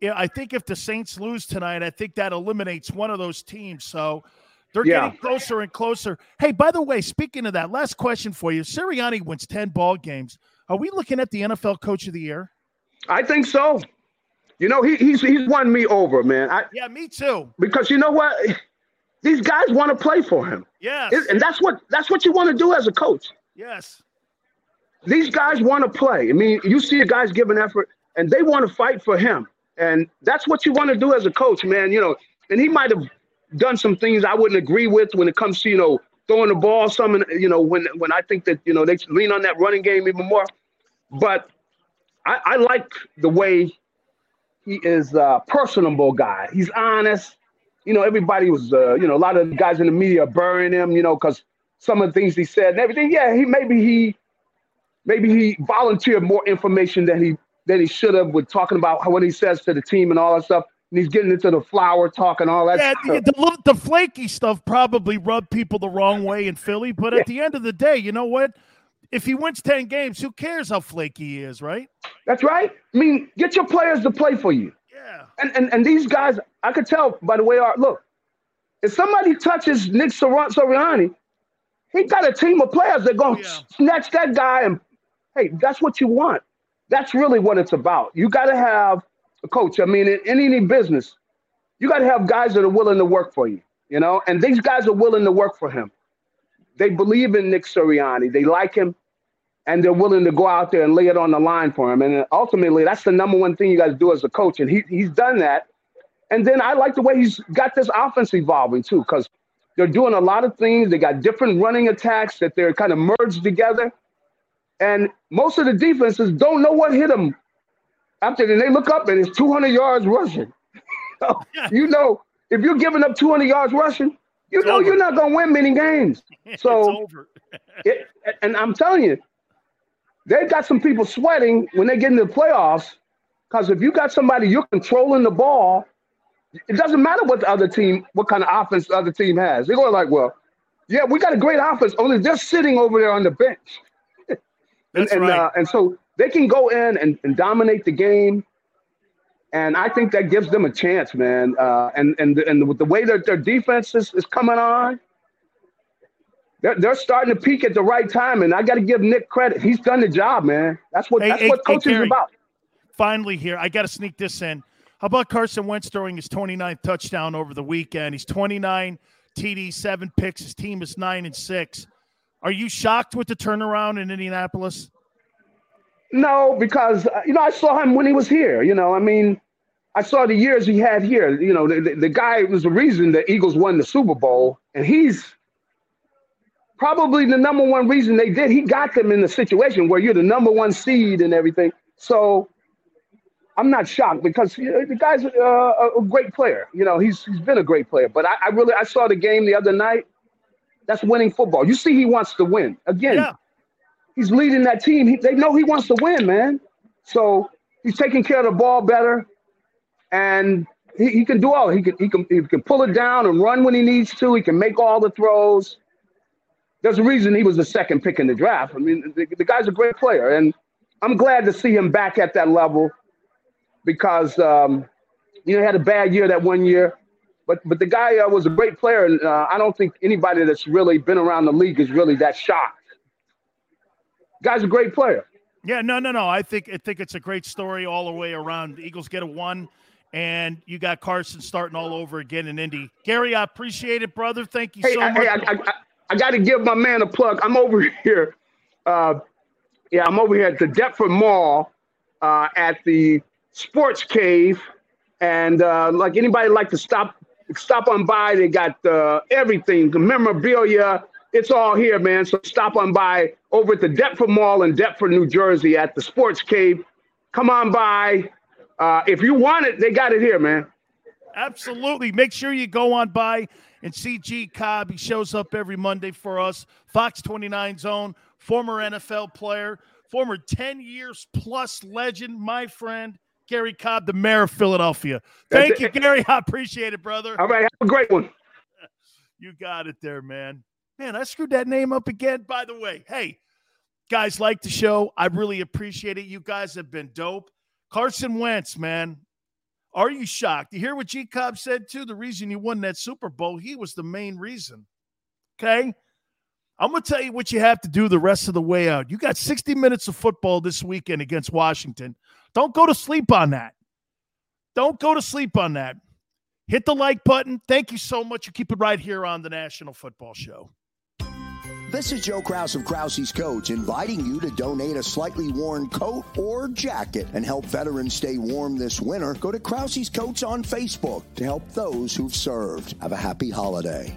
I think if the Saints lose tonight, I think that eliminates one of those teams. So they're yeah. getting closer and closer. Hey, by the way, speaking of that, last question for you. Sirianni wins 10 ball games. Are we looking at the NFL coach of the year? I think so. You know, he, he's he's won me over, man. I, yeah, me too. Because you know what? These guys want to play for him. Yes. And that's what that's what you want to do as a coach. Yes. these guys want to play. I mean, you see the guys giving effort, and they want to fight for him, and that's what you want to do as a coach, man. You know, and he might have done some things I wouldn't agree with when it comes to you know throwing the ball. Some, you know, when when I think that you know they lean on that running game even more, but I, I like the way he is a personable guy. He's honest. You know, everybody was, uh, you know, a lot of the guys in the media burying him, you know, because some of the things he said and everything. Yeah, he maybe he maybe he volunteered more information than he than he should have with talking about what he says to the team and all that stuff. And he's getting into the flower talk and all that. Yeah, stuff. the, the, the, flaky stuff probably rubbed people the wrong way in Philly. But yeah. at the end of the day, you know what? If he wins 10 games, who cares how flaky he is, right? That's right. I mean, get your players to play for you. Yeah. And and, and these guys, I could tell by the way our look, if somebody touches Nick Sirianni, he got a team of players that going to oh, yeah. snatch that guy and hey, that's what you want. That's really what it's about. You got to have a coach. I mean, in, in any business, you got to have guys that are willing to work for you, you know, and these guys are willing to work for him. They believe in Nick Sirianni. They like him, and they're willing to go out there and lay it on the line for him. And ultimately, that's the number one thing you guys do as a coach. And he, he's done that. And then I like the way he's got this offense evolving too, because they're doing a lot of things. They got different running attacks that they're kind of merged together. And most of the defenses don't know what hit them after then they look up and it's 200 yards rushing. you know, if you're giving up 200 yards rushing, you it's know over. you're not going to win many games. So, it, and I'm telling you, they've got some people sweating when they get into the playoffs because if you got somebody you're controlling the ball, it doesn't matter what the other team, what kind of offense the other team has. They're going like, well, yeah, we got a great offense, only they're sitting over there on the bench. and, and, right. uh, and so they can go in and, and, dominate the game. And I think that gives them a chance, man. Uh, and and and with the way that their defense is, is coming on, they're, they're starting to peak at the right time. And I got to give Nick credit. He's done the job, man. That's what hey, that's hey, what coaching hey, is about. Finally, here I got to sneak this in. How about Carson Wentz throwing his 29th touchdown over the weekend? He's 29 TD, seven picks. His team is nine and six. Are you shocked with the turnaround in Indianapolis? No, because uh, you know I saw him when he was here. You know, I mean, I saw the years he had here. You know, the, the, the guy was the reason the Eagles won the Super Bowl, and he's probably the number one reason they did. He got them in the situation where you're the number one seed and everything. So I'm not shocked because you know, the guy's a, a, great player. You know, he's he's been a great player. But I, I, really I saw the game the other night. That's winning football. You see, he wants to win again. Yeah. He's leading that team. He, they know he wants to win, man. So he's taking care of the ball better, and he, he can do all. He can he can he can pull it down and run when he needs to. He can make all the throws. There's a reason he was the second pick in the draft. I mean, the, the guy's a great player, and I'm glad to see him back at that level because um, you know he had a bad year that one year, but but the guy uh, was a great player, and uh, I don't think anybody that's really been around the league is really that shocked. Guy's a great player. Yeah, no, no, no. I think I think it's a great story all the way around. The Eagles get a one, and you got Carson starting all over again in Indy. Garry, I appreciate it, brother. Thank you hey, so I, much. Hey, I, I, I got to give my man a plug. I'm over here. Uh, yeah, I'm over here at the Deptford Mall uh, at the Sports Cave, and uh, like anybody like to stop stop on by, they got uh, everything, the memorabilia. It's all here, man. So stop on by over at the Deptford Mall in Deptford, New Jersey, at the Sports Cave. Come on by. Uh, if you want it, they got it here, man. Absolutely. Make sure you go on by and CG Cobb. He shows up every Monday for us. Fox 29 Zone, former NFL player, former 10 years plus legend, my friend. Garry Cobb, the mayor of Philadelphia. Thank you, Garry. I appreciate it, brother. All right. Have a great one. You got it there, man. Man, I screwed that name up again. By the way, hey, guys, like the show. I really appreciate it. You guys have been dope. Carson Wentz, man. Are you shocked? You hear what G Cobb said too? The reason you won that Super Bowl, he was the main reason. Okay. I'm going to tell you what you have to do the rest of the way out. You got 60 minutes of football this weekend against Washington. Don't go to sleep on that. Don't go to sleep on that. Hit the like button. Thank you so much. You keep it right here on the National Football Show. This is Joe Kraus of Krause's Coats inviting you to donate a slightly worn coat or jacket and help veterans stay warm this winter. Go to Krause's Coats on Facebook to help those who've served. Have a happy holiday.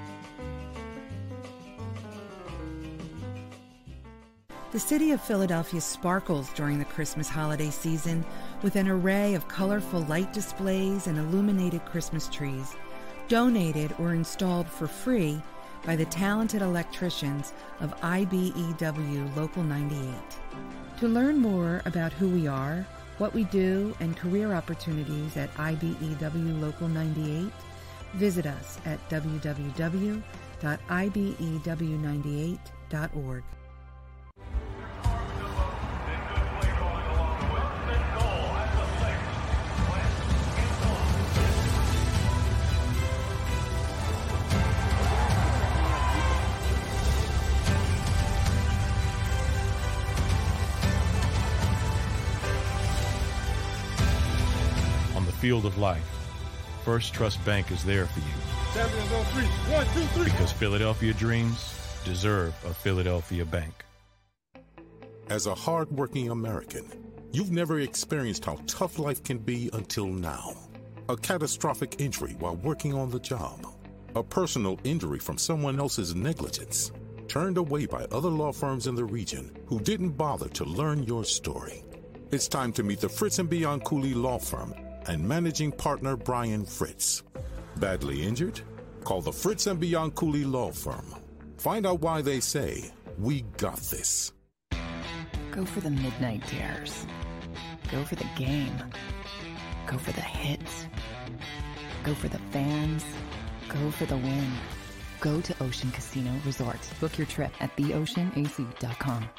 The city of Philadelphia sparkles during the Christmas holiday season with an array of colorful light displays and illuminated Christmas trees, donated or installed for free by the talented electricians of IBEW Local 98. To learn more about who we are, what we do, and career opportunities at IBEW Local 98, visit us at E www.ibew98.org. field of life, First Trust Bank is there for you Champions on three. One, two, three. because Philadelphia dreams deserve a Philadelphia bank. As a hardworking American, you've never experienced how tough life can be until now. A catastrophic injury while working on the job. A personal injury from someone else's negligence. Turned away by other law firms in the region who didn't bother to learn your story. It's time to meet the Fritz and Bianculli Law Firm and managing partner Brian Fritz. Badly injured? Call the Fritz and Bianculli Law Firm. Find out why they say, We got this. Go for the midnight dares. Go for the game. Go for the hits. Go for the fans. Go for the win. Go to Ocean Casino Resort. Book your trip at theoceanac.com.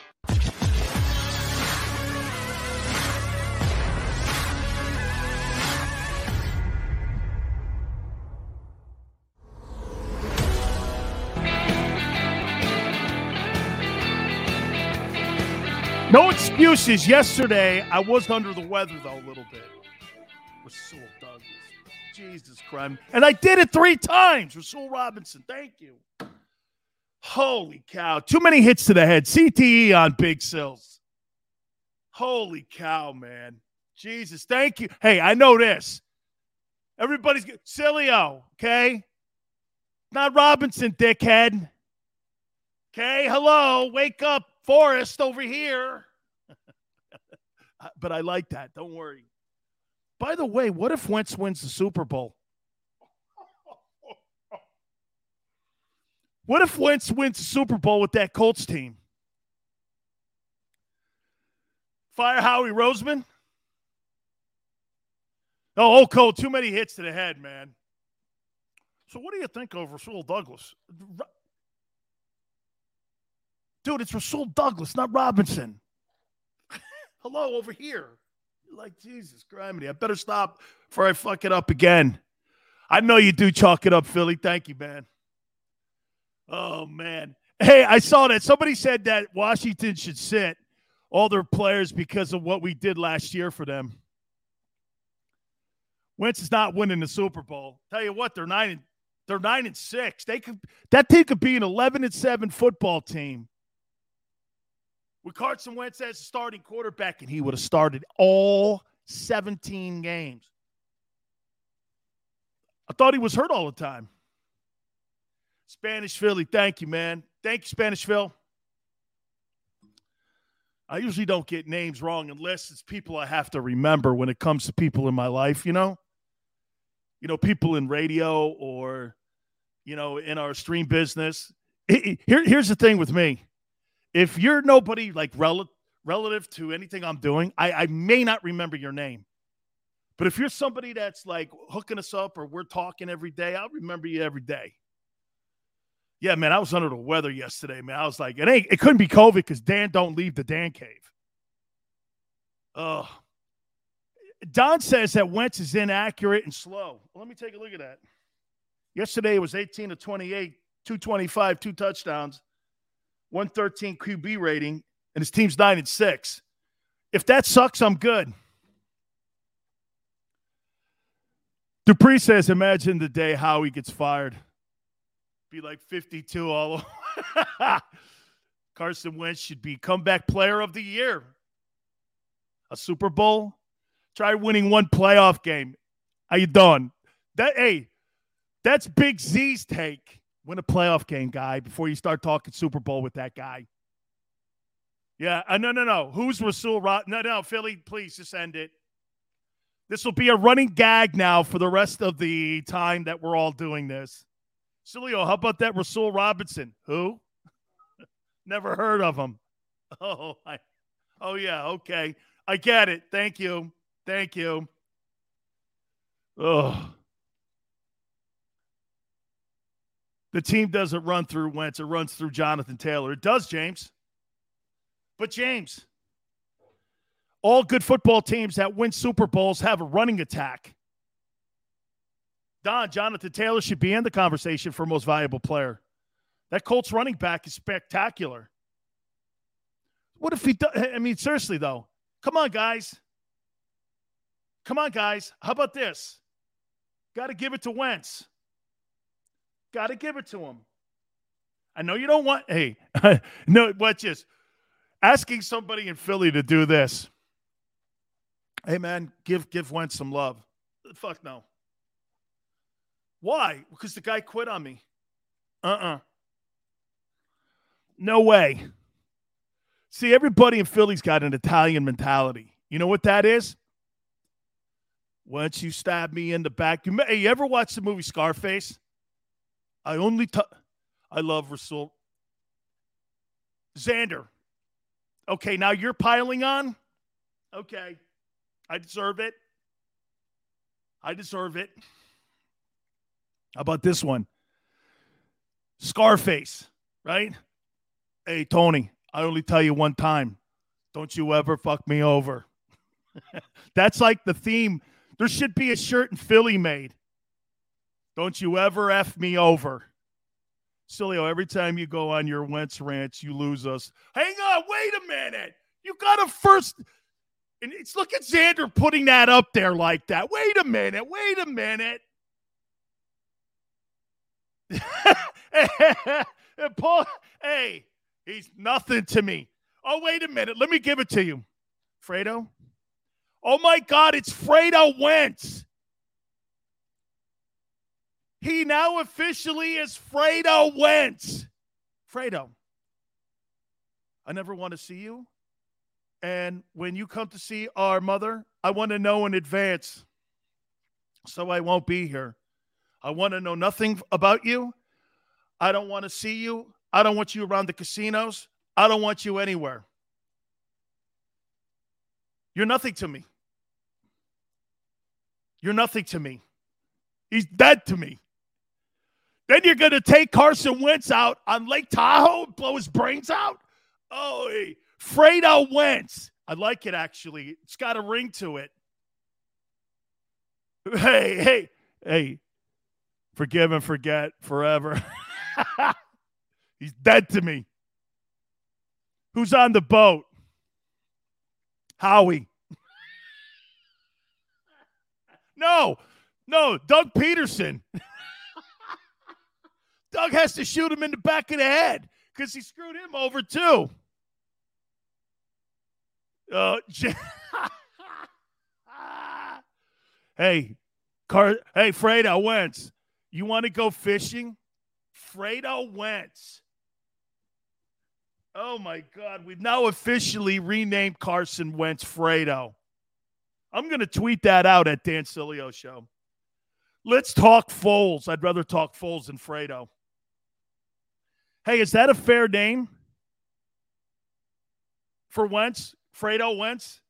excuses. Yesterday, I was under the weather, though, a little bit. Rasul Douglas. Jesus Christ. And I did it three times. Rasul Robinson. Thank you. Holy cow. Too many hits to the head. CTE on Big Sills. Holy cow, man. Jesus. Thank you. Hey, I know this. Everybody's good. Sileo, okay? Not Robinson, dickhead. Okay, hello, wake up, Forrest over here. But I like that. Don't worry. By the way, what if Wentz wins the Super Bowl? What if Wentz wins the Super Bowl with that Colts team? Fire Howie Roseman? Oh, oh old Cole, too many hits to the head, man. So what do you think of Rasul Douglas? Dude, it's Rasul Douglas, not Robinson. Hello, over here. You're like, Jesus Christ, I better stop before I fuck it up again. I know you do chalk it up, Philly. Thank you, man. Oh, man. Hey, I saw that. Somebody said that Washington should sit all their players because of what we did last year for them. Wentz is not winning the Super Bowl. Tell you what, they're nine and they're nine and six. They could that team could be an eleven and seven football team with Carson Wentz as a starting quarterback, and he would have started all 17 games. I thought he was hurt all the time. Spanish Philly, thank you, man. Thank you, Spanish Phil. I usually don't get names wrong unless it's people I have to remember when it comes to people in my life, you know? You know, people in radio or, you know, in our stream business. Here, here's the thing with me if you're nobody like rel- relative to anything I'm doing, I, I may not remember your name. But if you're somebody that's like hooking us up or we're talking every day, I'll remember you every day. Yeah, man, I was under the weather yesterday, man. I was like, it ain't, it couldn't be COVID because Dan don't leave the Dan cave. Oh, Don says that Wentz is inaccurate and slow. Well, let me take a look at that. Yesterday it was 18 to 28, 225, two touchdowns, 113 QB rating, and his team's nine and six. If that sucks, I'm good. Dupree says, imagine the day Howie gets fired be like 52 all over. Carson Wentz should be comeback player of the year. A Super Bowl. Try winning one playoff game. How you doing? That hey, that's Big Z's take. Win a playoff game, guy, before you start talking Super Bowl with that guy. Yeah, uh, no, no, no. Who's Rasul Rod? No, no, Philly, please just end it. This will be a running gag now for the rest of the time that we're all doing this. Sileo, how about that Rasul Robinson? Who? Never heard of him. Oh, I, oh yeah, okay. I get it. Thank you. Thank you. Oh. The team doesn't run through Wentz, it runs through Jonathan Taylor. It does, James. But James, all good football teams that win Super Bowls have a running attack. Don, Jonathan Taylor should be in the conversation for most valuable player. That Colts running back is spectacular. What if he does? I mean, seriously, though. Come on, guys. Come on, guys. How about this? Got to give it to Wentz. Got to give it to him. I know you don't want, hey, no, what just asking somebody in Philly to do this. Hey, man, give give Wentz some love. Fuck no. Why? Because the guy quit on me. Uh uh-uh. uh No way. See, everybody in Philly's got an Italian mentality. You know what that is? Once you stab me in the back, you, hey, you ever watch the movie Scarface? I only, t- I love Rasul. Xander. Okay, now you're piling on? Okay. I deserve it. I deserve it. How about this one? Scarface, right? Hey, Tony, I only tell you one time. Don't you ever fuck me over. That's like the theme. There should be a shirt in Philly made. Don't you ever F me over. Sileo, every time you go on your Wentz ranch, you lose us. Hang on, wait a minute. You got a first. And it's look at Xander putting that up there like that. Wait a minute. Wait a minute. Paul, hey, he's nothing to me. Oh, wait a minute. Let me give it to you. Fredo? Oh my God, it's Fredo Wentz. He now officially is Fredo Wentz. Fredo, I never want to see you. And when you come to see our mother, I want to know in advance so I won't be here. I want to know nothing about you. I don't want to see you. I don't want you around the casinos. I don't want you anywhere. You're nothing to me. You're nothing to me. He's dead to me. Then you're going to take Carson Wentz out on Lake Tahoe and blow his brains out? Oh, hey, Fredo Wentz. I like it actually. It's got a ring to it. Hey, hey, hey, Forgive and forget forever. He's dead to me. Who's on the boat? Howie. no, no, Doug Pederson. Doug has to shoot him in the back of the head because he screwed him over too. Uh, hey, Car- hey, Fredo Wentz. You want to go fishing? Fredo Wentz. Oh my God. We've now officially renamed Carson Wentz Fredo. I'm going to tweet that out at Dan Sileo Show. Let's talk Foles. I'd rather talk Foles than Fredo. Hey, is that a fair name for Wentz? Fredo Wentz?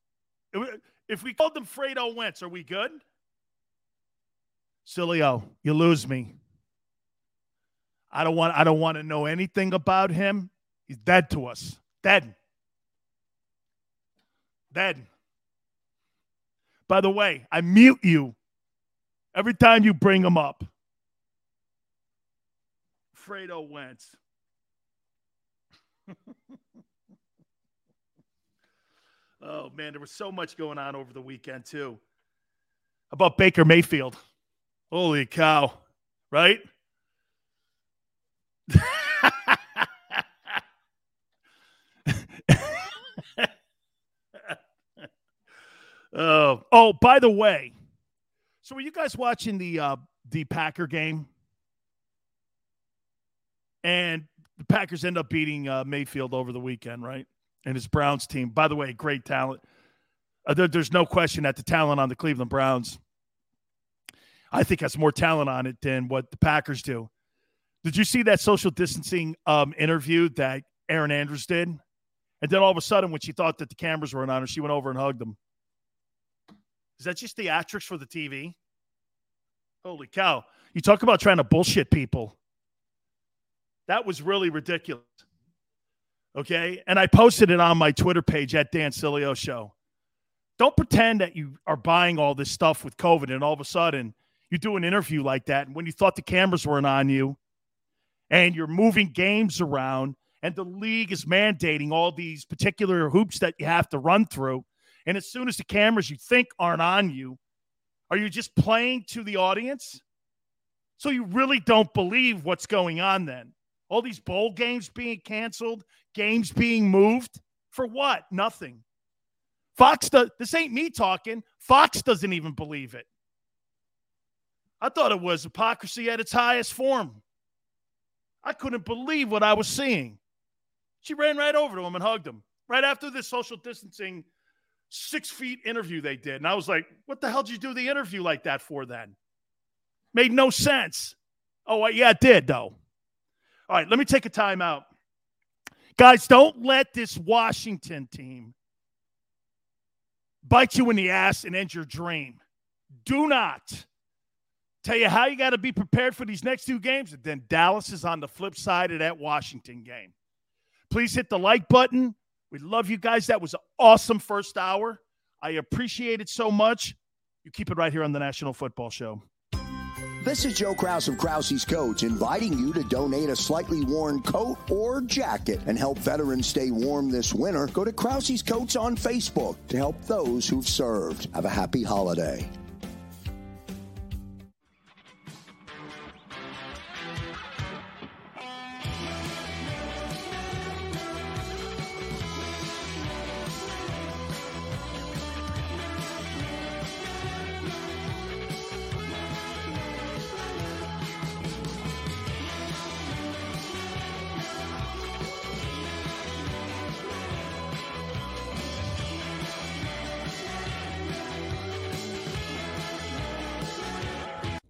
If we called him Fredo Wentz, are we good? Sileo, you lose me. I don't want I don't want to know anything about him. He's dead to us. Dead. Dead. By the way, I mute you every time you bring him up. Fredo Wentz. Oh man, there was so much going on over the weekend too. About Baker Mayfield. Holy cow, right? oh, oh, by the way, so were you guys watching the uh, the Packer game? And the Packers end up beating uh, Mayfield over the weekend, right? And his Browns team. By the way, great talent. Uh, there, there's no question that the talent on the Cleveland Browns, I think, has more talent on it than what the Packers do. Did you see that social distancing um, interview that Erin Andrews did? And then all of a sudden, when she thought that the cameras weren't on her, she went over and hugged him. Is that just theatrics for the TV? Holy cow. You talk about trying to bullshit people. That was really ridiculous. Okay. And I posted it on my Twitter page at Dan Sileo Show. Don't pretend that you are buying all this stuff with COVID and all of a sudden you do an interview like that. And when you thought the cameras weren't on you and you're moving games around and the league is mandating all these particular hoops that you have to run through. And as soon as the cameras you think aren't on you, are you just playing to the audience? So you really don't believe what's going on then. All these bowl games being canceled, games being moved for what? Nothing. Fox this ain't me talking. Fox doesn't even believe it. I thought it was hypocrisy at its highest form. I couldn't believe what I was seeing. She ran right over to him and hugged him right after this social distancing six feet interview they did. And I was like, what the hell did you do the interview like that for then? Made no sense. Oh, yeah, it did, though. All right, let me take a timeout. Guys, don't let this Washington team bite you in the ass and end your dream. Do not. Tell you how you got to be prepared for these next two games. And then Dallas is on the flip side of that Washington game. Please hit the like button. We love you guys. That was an awesome first hour. I appreciate it so much. You keep it right here on the National Football Show. This is Joe Kraus of Krause's Coats inviting you to donate a slightly worn coat or jacket and help veterans stay warm this winter. Go to Krause's Coats on Facebook to help those who've served. Have a happy holiday.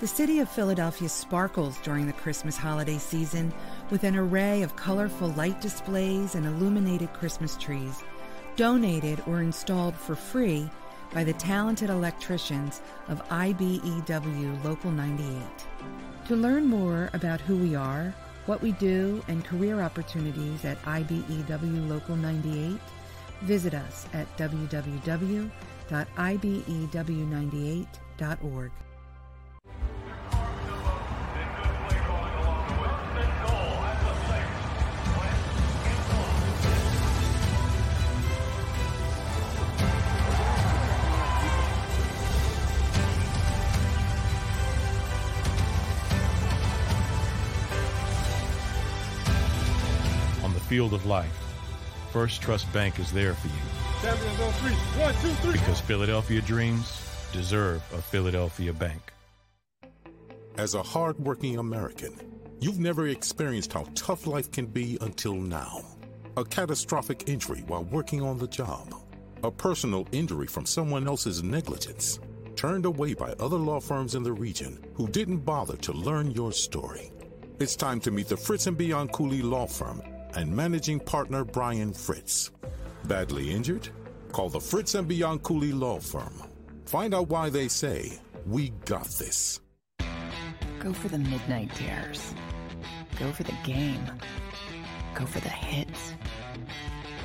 The city of Philadelphia sparkles during the Christmas holiday season with an array of colorful light displays and illuminated Christmas trees, donated or installed for free by the talented electricians of IBEW Local 98. To learn more about who we are, what we do, and career opportunities at IBEW Local 98, visit us at E www.ibew98.org. field of life, First Trust Bank is there for you. Champions on three. One, two, three. Because Philadelphia dreams deserve a Philadelphia bank. As a hardworking American, you've never experienced how tough life can be until now. A catastrophic injury while working on the job. A personal injury from someone else's negligence. Turned away by other law firms in the region who didn't bother to learn your story. It's time to meet the Fritz and Bianculli Law Firm and managing partner Brian Fritz. Badly injured? Call the Fritz and Bianculli Law Firm. Find out why they say, We got this. Go for the midnight dares. Go for the game. Go for the hits.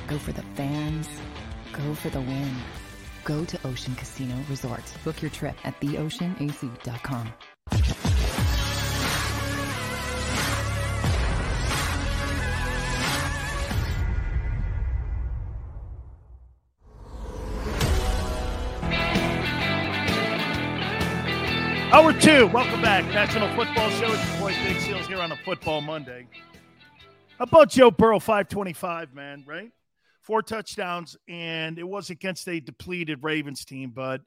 Go for the fans. Go for the win. Go to Ocean Casino Resort. Book your trip at theoceanac.com. Hour two, welcome back. National Football Show. It's your boy Big Seals here on a Football Monday. How about Joe Burrow, 525, man, right? Four touchdowns, and it was against a depleted Ravens team. But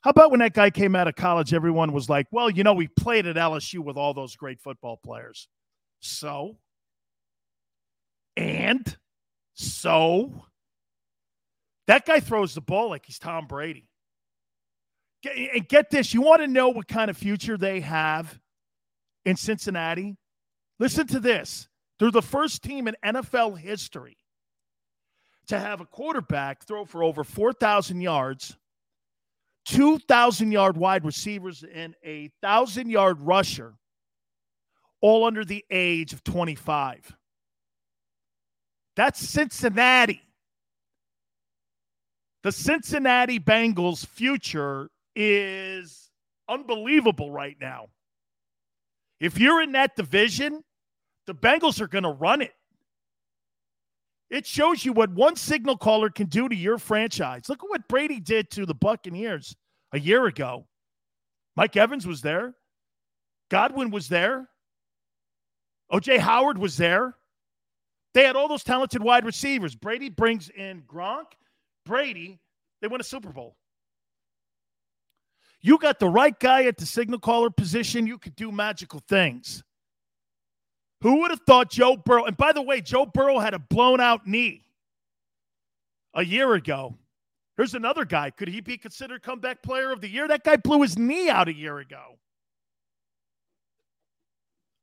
how about when that guy came out of college, everyone was like, well, you know, we played at LSU with all those great football players. So, and so, that guy throws the ball like he's Tom Brady. And get this, you want to know what kind of future they have in Cincinnati? Listen to this. They're the first team in NFL history to have a quarterback throw for over 4,000 yards, 2,000 yard wide receivers, and a 1,000 yard rusher, all under the age of 25. That's Cincinnati. The Cincinnati Bengals' future is unbelievable right now. If you're in that division, the Bengals are going to run it. It shows you what one signal caller can do to your franchise. Look at what Brady did to the Buccaneers a year ago. Mike Evans was there. Godwin was there. OJ Howard was there. They had all those talented wide receivers. Brady brings in Gronk. Brady, they win a Super Bowl. You got the right guy at the signal caller position, you could do magical things. Who would have thought Joe Burrow? And by the way, Joe Burrow had a blown out knee a year ago. Here's another guy. Could he be considered comeback player of the year? That guy blew his knee out a year ago.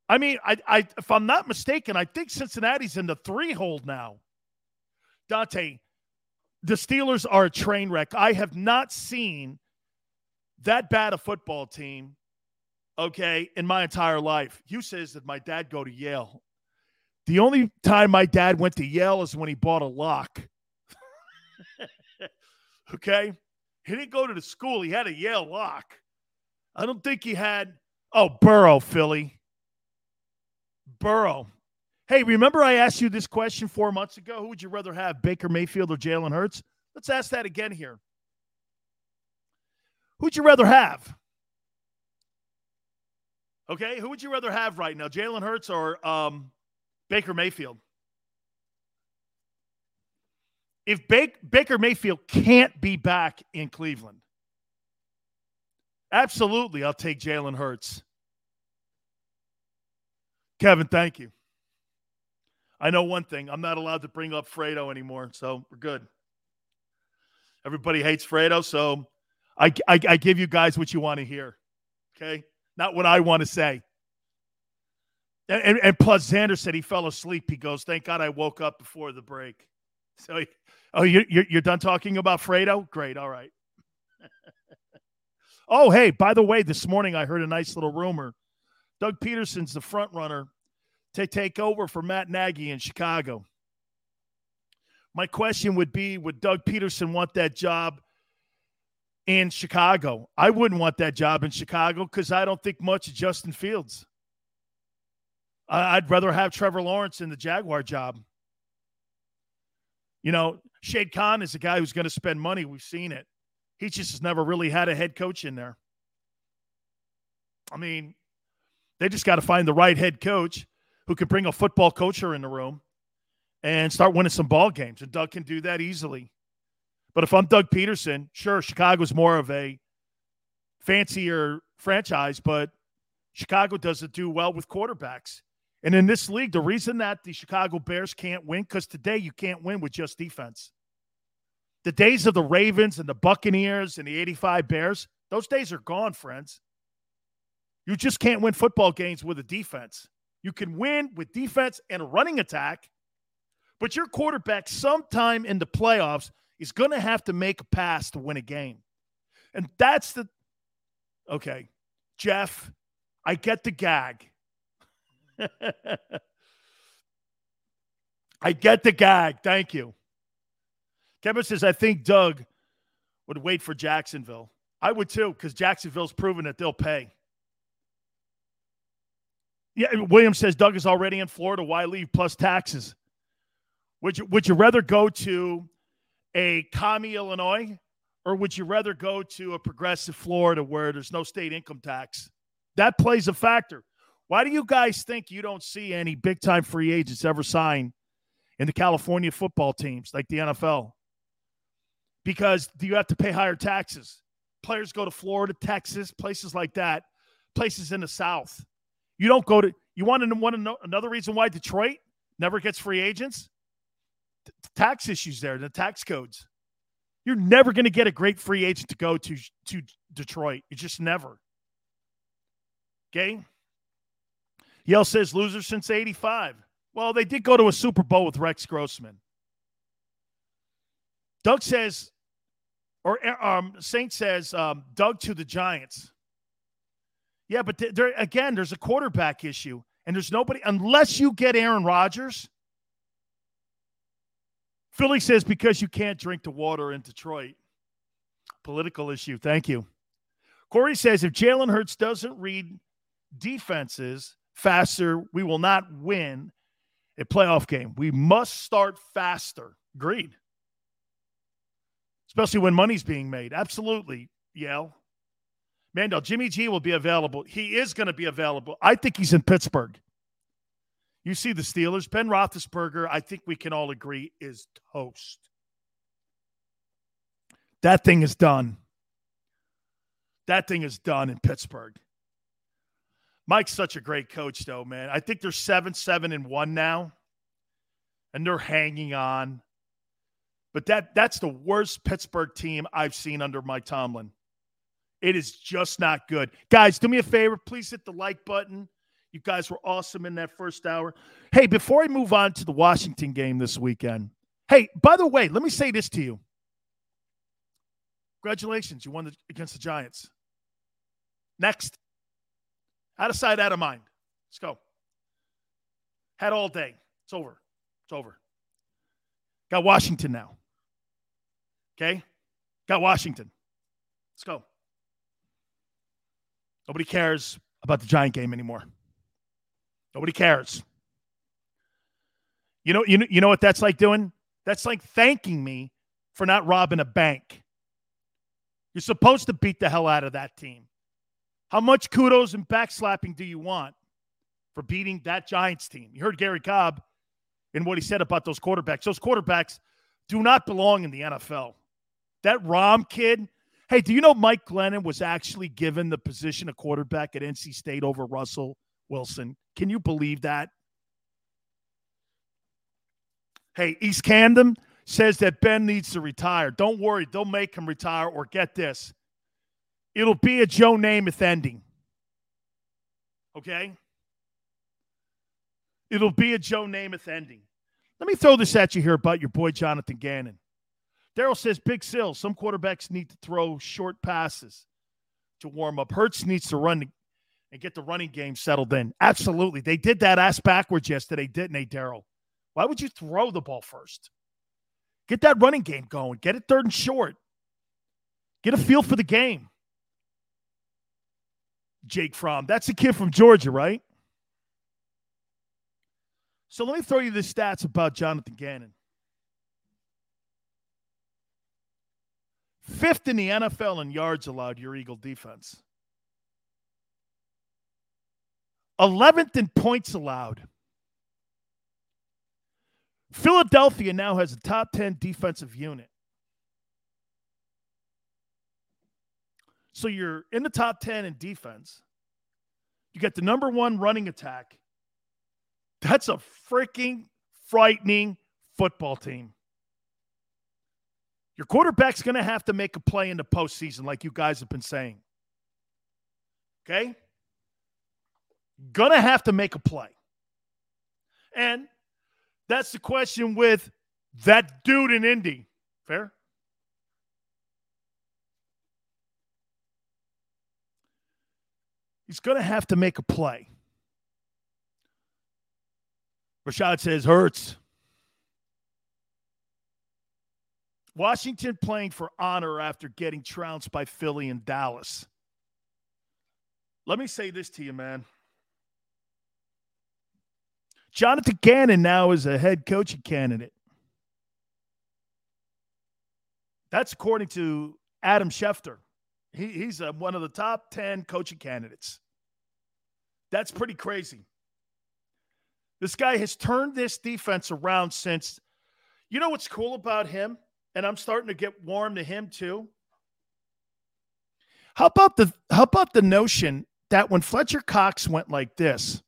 I mean, I, I if I'm not mistaken, I think Cincinnati's in the three hold now. Dante, the Steelers are a train wreck. I have not seen that bad a football team, okay, in my entire life. You says that my dad go to Yale. The only time my dad went to Yale is when he bought a lock. okay? He didn't go to the school. He had a Yale lock. I don't think he had oh, Burrow, Philly. Burrow. Hey, remember I asked you this question four months ago? Who would you rather have, Baker Mayfield or Jalen Hurts? Let's ask that again here. Who'd you rather have? Okay, who would you rather have right now, Jalen Hurts or um, Baker Mayfield? If Baker Mayfield can't be back in Cleveland, absolutely, I'll take Jalen Hurts. Kevin, thank you. I know one thing. I'm not allowed to bring up Fredo anymore, so we're good. Everybody hates Fredo, so I, I, I give you guys what you want to hear. Okay? Not what I want to say. And, and, and, plus, Xander said he fell asleep. He goes, Thank God I woke up before the break. So, he, oh, you, you're, you're done talking about Fredo? Great. All right. oh, hey, by the way, this morning I heard a nice little rumor. Doug Pederson's the front runner to take over for Matt Nagy in Chicago. My question would be Would Doug Pederson want that job in Chicago. I wouldn't want that job in Chicago because I don't think much of Justin Fields. I'd rather have Trevor Lawrence in the Jaguar job. You know, Shad Khan is a guy who's going to spend money. We've seen it. He just has never really had a head coach in there. I mean, they just got to find the right head coach who can bring a football culture in the room and start winning some ball games. And Doug can do that easily. But if I'm Doug Pederson, sure, Chicago's more of a fancier franchise, but Chicago doesn't do well with quarterbacks. And in this league, the reason that the Chicago Bears can't win, because today you can't win with just defense. The days of the Ravens and the Buccaneers and the 85 Bears, those days are gone, friends. You just can't win football games with a defense. You can win with defense and a running attack, but your quarterback sometime in the playoffs is going to have to make a pass to win a game. And that's the okay, Jeff, I get the gag. I get the gag. Thank you. Kevin says, I think Doug would wait for Jacksonville. I would too, because Jacksonville's proven that they'll pay. Yeah, William says Doug is already in Florida. Why leave plus taxes? Would you would you rather go to a commie Illinois or would you rather go to a progressive Florida where there's no state income tax? That plays a factor. Why do you guys think you don't see any big time free agents ever sign in the California football teams like the NFL? Because do you have to pay higher taxes? Players go to Florida, Texas, places like that, places in the South. You don't go to, you want to want to know another reason why Detroit never gets free agents? Tax issues there, the tax codes. You're never going to get a great free agent to go to, to Detroit. You just never. Okay. Yale says loser since 85. Well, they did go to a Super Bowl with Rex Grossman. Doug says, or um, Saint says, um, Doug to the Giants. Yeah, but there again, there's a quarterback issue, and there's nobody unless you get Aaron Rodgers. Philly says because you can't drink the water in Detroit. Political issue. Thank you. Corey says if Jalen Hurts doesn't read defenses, faster, we will not win a playoff game. We must start faster. Agreed. Especially when money's being made. Absolutely, Yale. Mandel, Jimmy G will be available. He is going to be available. I think he's in Pittsburgh. You see the Steelers. Ben Roethlisberger, I think we can all agree, is toast. That thing is done. That thing is done in Pittsburgh. Mike's such a great coach, though, man. I think they're seven, seven, and one now, and they're hanging on. But that that's the worst Pittsburgh team I've seen under Mike Tomlin. It is just not good. Guys, do me a favor. Please hit the like button. You guys were awesome in that first hour. Hey, before I move on to the Washington game this weekend, hey, by the way, let me say this to you. Congratulations. You won the, against the Giants. Next. Out of sight, out of mind. Let's go. Had all day. It's over. It's over. Got Washington now. Okay? Got Washington. Let's go. Nobody cares about the Giant game anymore. Nobody cares. You know, you know, you know what that's like doing? That's like thanking me for not robbing a bank. You're supposed to beat the hell out of that team. How much kudos and backslapping do you want for beating that Giants team? You heard Garry Cobb and what he said about those quarterbacks. Those quarterbacks do not belong in the NFL. That Fromm kid, hey, do you know Mike Glennon was actually given the position of quarterback at NC State over Russell Wilson? Can you believe that? Hey, East Camden says that Ben needs to retire. Don't worry, they'll make him retire, or get this It'll be a Joe Namath ending. Okay? It'll be a Joe Namath ending. Let me throw this at you here about your boy Jonathan Gannon. Daryl says Big Sill, some quarterbacks need to throw short passes to warm up. Hurts needs to run and get the running game settled in. Absolutely. They did that ass backwards yesterday, didn't they, Daryl? Why would you throw the ball first? Get that running game going. Get it third and short. Get a feel for the game. Jake Fromm. That's a kid from Georgia, right? So let me throw you the stats about Jonathan Gannon. Fifth in the NFL in yards allowed, your Eagle defense. 11th in points allowed. Philadelphia now has a top 10 defensive unit. So you're in the top 10 in defense. You get the number one running attack. That's a freaking frightening football team. Your quarterback's going to have to make a play in the postseason, like you guys have been saying. Okay? Gonna have to make a play. And that's the question with that dude in Indy. Fair? He's going to have to make a play. Rashad says, Hurts. Washington playing for honor after getting trounced by Philly and Dallas. Let me say this to you, man. Jonathan Gannon now is a head coaching candidate. That's according to Adam Schefter. He, he's a, one of the top 10 coaching candidates. That's pretty crazy. This guy has turned this defense around since. You know what's cool about him? And I'm starting to get warm to him too. How about the how about the notion that when Fletcher Cox went like this,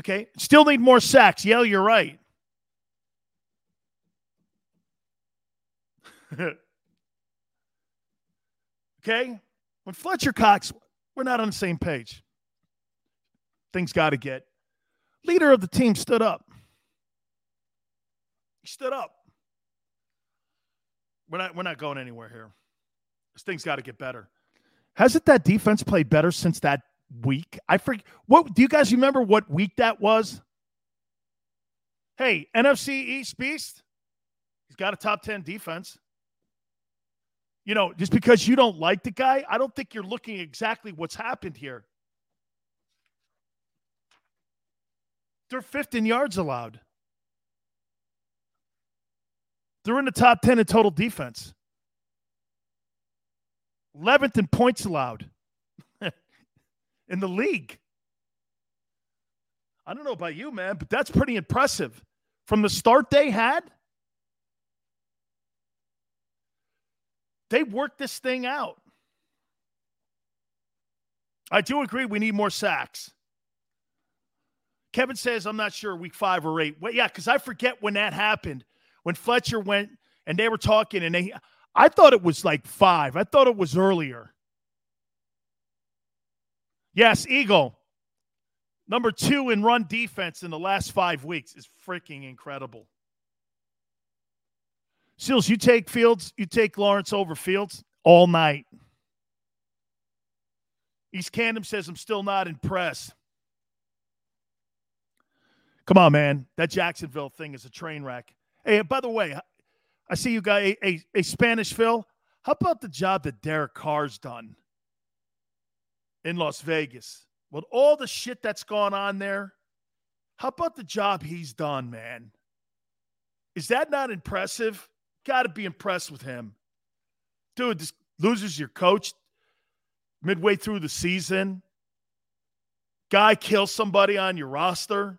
okay, still need more sacks. Yeah, you're right. okay, when Fletcher Cox, we're not on the same page. Things got to get. Leader of the team stood up. He stood up. We're not, we're not going anywhere here. This thing's got to get better. Hasn't that defense played better since that week? I forget. What do you guys remember? What week that was? Hey, NFC East Beast. He's got a top ten defense. You know, just because you don't like the guy, I don't think you're looking exactly what's happened here. They're 15 yards allowed. They're in the top 10 in total defense. 11th in points allowed in the league. I don't know about you, man, but that's pretty impressive. From the start they had, they worked this thing out. I do agree we need more sacks. Kevin says, I'm not sure week five or eight. Well, yeah, because I forget when that happened when Fletcher went and they were talking and they I thought it was like 5. I thought it was earlier. Yes, Eagle. Number 2 in run defense in the last 5 weeks is freaking incredible. Seals, you take Fields, you take Lawrence over Fields all night. East Camden says, I'm still not impressed. Come on, man. That Jacksonville thing is a train wreck. Hey, by the way, I see you got a, a, a Spanish Phil. How about the job that Derek Carr's done in Las Vegas? With all the shit that's gone on there, how about the job he's done, man? Is that not impressive? Got to be impressed with him. Dude, this loses your coach midway through the season. Guy kills somebody on your roster.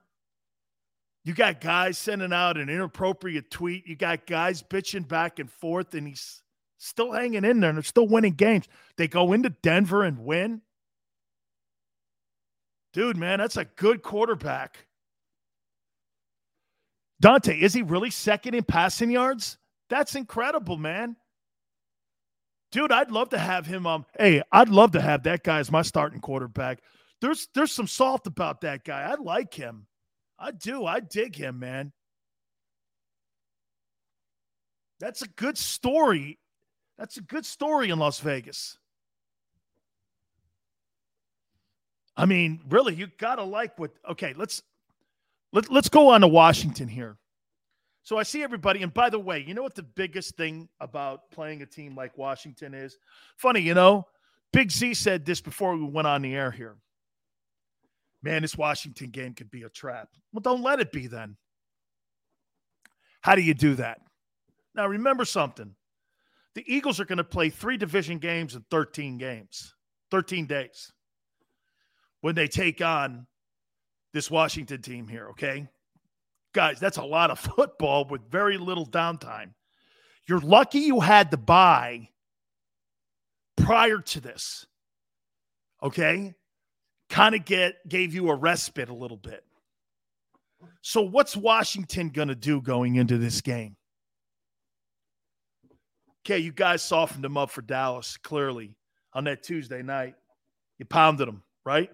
You got guys sending out an inappropriate tweet. You got guys bitching back and forth, and he's still hanging in there and they're still winning games. They go into Denver and win. Dude, man, that's a good quarterback. Dante, is he really second in passing yards? That's incredible, man. Dude, I'd love to have him. Um, hey, I'd love to have that guy as my starting quarterback. There's there's some salt about that guy. I like him. I do. I dig him, man. That's a good story. That's a good story in Las Vegas. I mean, really, you gotta like what. Okay, let's let, let's go on to Washington here. So I see everybody, and by the way, you know what the biggest thing about playing a team like Washington is? Funny, you know, Big Z said this before we went on the air here man, this Washington game could be a trap. Well, don't let it be then. How do you do that? Now, remember something the Eagles are going to play three division games in 13 games, 13 days when they take on this Washington team here, okay? Guys, that's a lot of football with very little downtime. You're lucky you had the buy prior to this. Okay? Kind of get gave you a respite a little bit. So what's Washington going to do going into this game? Okay, you guys softened them up for Dallas clearly on that Tuesday night. You pounded them, right?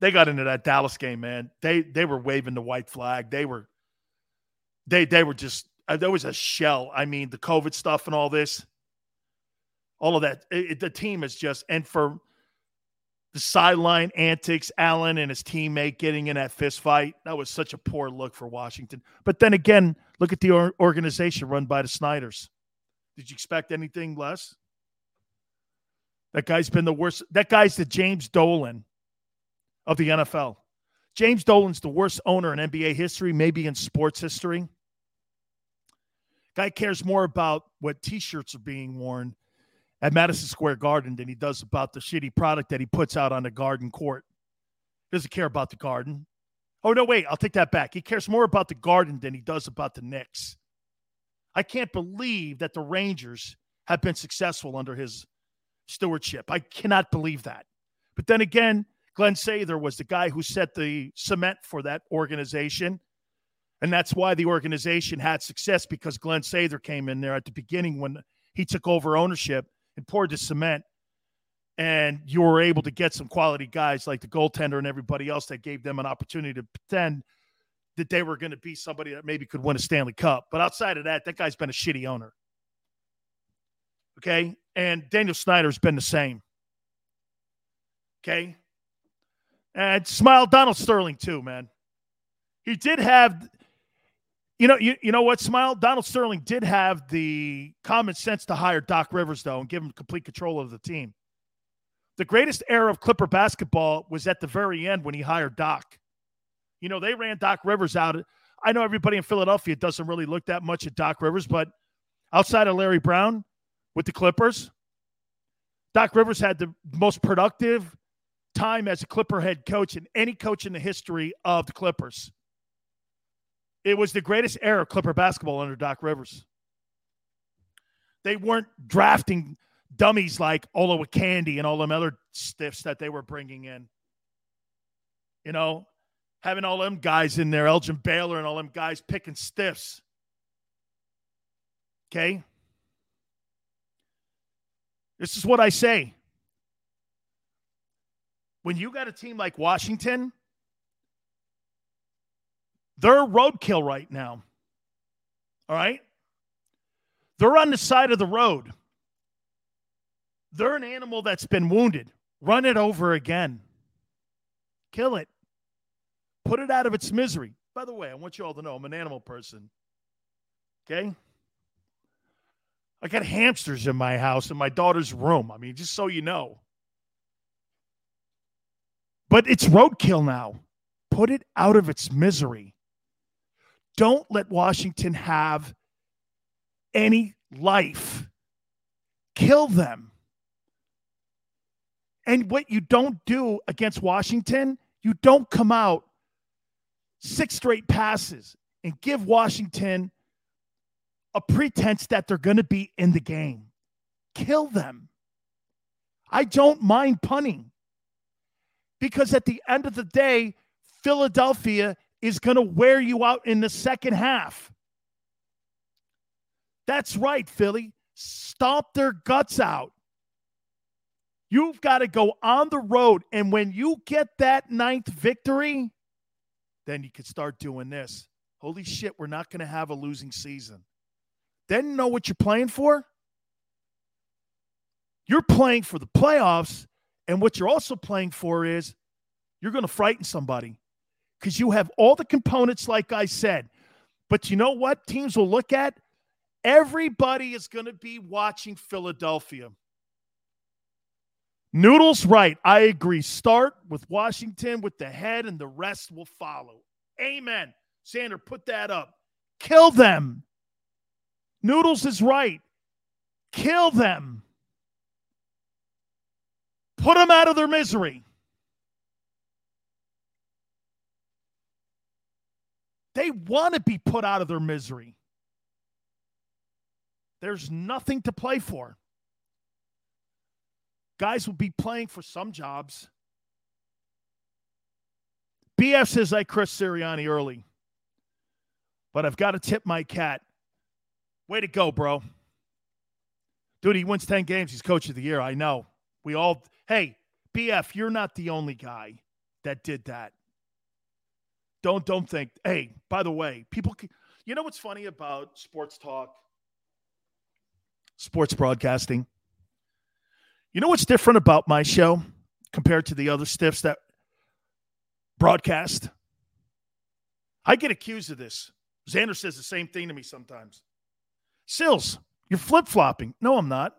They got into that Dallas game, man. They they were waving the white flag. They were they they were just uh, there was a shell. I mean, the COVID stuff and all this, all of that. It, the team is just and for the sideline antics, Allen and his teammate getting in that fist fight. That was such a poor look for Washington. But then again, look at the organization run by the Snyders. Did you expect anything less? That guy's been the worst. That guy's the James Dolan of the NFL. James Dolan's the worst owner in NBA history, maybe in sports history. Guy cares more about what t-shirts are being worn at Madison Square Garden than he does about the shitty product that he puts out on the garden court. Doesn't care about the garden. Oh no, wait, I'll take that back. He cares more about the garden than he does about the Knicks. I can't believe that the Rangers have been successful under his stewardship. I cannot believe that. But then again, Glen Sather was the guy who set the cement for that organization. And that's why the organization had success because Glen Sather came in there at the beginning when he took over ownership and poured the cement. And you were able to get some quality guys like the goaltender and everybody else that gave them an opportunity to pretend that they were going to be somebody that maybe could win a Stanley Cup. But outside of that, that guy's been a shitty owner. Okay. And Daniel Snyder's been the same. Okay. And smile Donald Sterling, too, man. He did have, you know, you, you know what, Smile? Donald Sterling did have the common sense to hire Doc Rivers, though, and give him complete control of the team. The greatest era of Clipper basketball was at the very end when he hired Doc. You know, they ran Doc Rivers out. I know everybody in Philadelphia doesn't really look that much at Doc Rivers, but outside of Larry Brown with the Clippers, Doc Rivers had the most productive time as a Clipper head coach and any coach in the history of the Clippers. It was the greatest era of Clipper basketball under Doc Rivers. They weren't drafting dummies like Olowokandi and all them other stiffs that they were bringing in. You know, having all them guys in there, Elgin Baylor and all them guys picking stiffs. Okay? This is what I say. When you got a team like Washington, they're roadkill right now. All right? They're on the side of the road. They're an animal that's been wounded. Run it over again. Kill it. Put it out of its misery. By the way, I want you all to know I'm an animal person. Okay? I got hamsters in my house in my daughter's room. I mean, just so you know. But it's roadkill now. Put it out of its misery. Don't let Washington have any life. Kill them. And what you don't do against Washington, you don't come out six straight passes and give Washington a pretense that they're going to be in the game. Kill them. I don't mind punting because at the end of the day, Philadelphia is going to wear you out in the second half. That's right, Philly. Stomp their guts out. You've got to go on the road. And when you get that ninth victory, then you could start doing this. Holy shit, we're not going to have a losing season. Then know what you're playing for? You're playing for the playoffs. And what you're also playing for is you're going to frighten somebody because you have all the components, like I said. But you know what teams will look at? Everybody is going to be watching Philadelphia. Noodles right. I agree. Start with Washington with the head, and the rest will follow. Amen. Sander, put that up. Kill them. Noodles is right. Kill them. Put them out of their misery. They want to be put out of their misery. There's nothing to play for. Guys will be playing for some jobs. BF says I Chris Sirianni early, but I've got to tip my cat. Way to go, bro. Dude, he wins 10 games. He's coach of the year. I know. We all, hey, BF, you're not the only guy that did that. Don't, don't think, hey, by the way, people, you know what's funny about sports talk, sports broadcasting? You know what's different about my show compared to the other stiffs that broadcast? I get accused of this. Xander says the same thing to me sometimes. Sills, you're flip flopping. No, I'm not.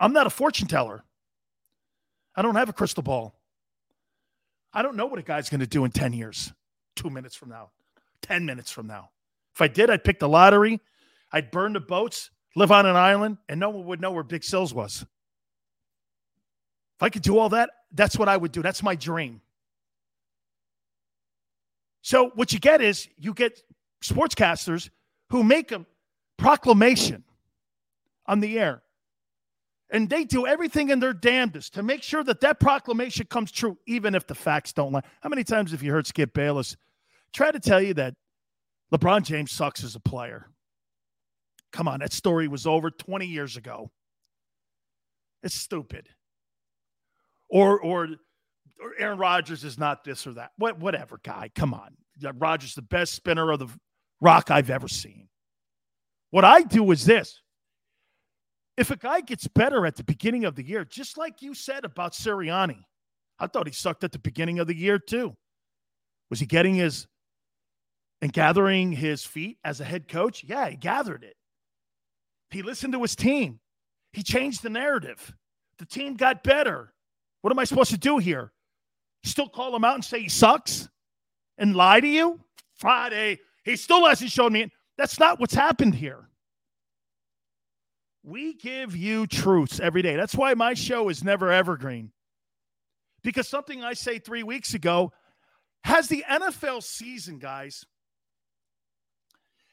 I'm not a fortune teller. I don't have a crystal ball. I don't know what a guy's going to do in 10 years, two minutes from now, 10 minutes from now. If I did, I'd pick the lottery, I'd burn the boats, live on an island, and no one would know where Big Sills was. If I could do all that, that's what I would do. That's my dream. So, what you get is you get sportscasters who make a proclamation on the air. And they do everything in their damnedest to make sure that that proclamation comes true, even if the facts don't lie. How many times have you heard Skip Bayless try to tell you that LeBron James sucks as a player? Come on, that story was over 20 years ago. It's stupid. Or, or, or Aaron Rodgers is not this or that. What, whatever, guy. Come on. Rodgers the best spinner of the rock I've ever seen. What I do is this. If a guy gets better at the beginning of the year, just like you said about Sirianni, I thought he sucked at the beginning of the year too. Was he getting his and gathering his feet as a head coach? Yeah, he gathered it. He listened to his team. He changed the narrative. The team got better. What am I supposed to do here? Still call him out and say he sucks and lie to you? Friday, he still hasn't shown me. That's not what's happened here. We give you truths every day. That's why my show is never evergreen. Because something I say three weeks ago has the NFL season, guys,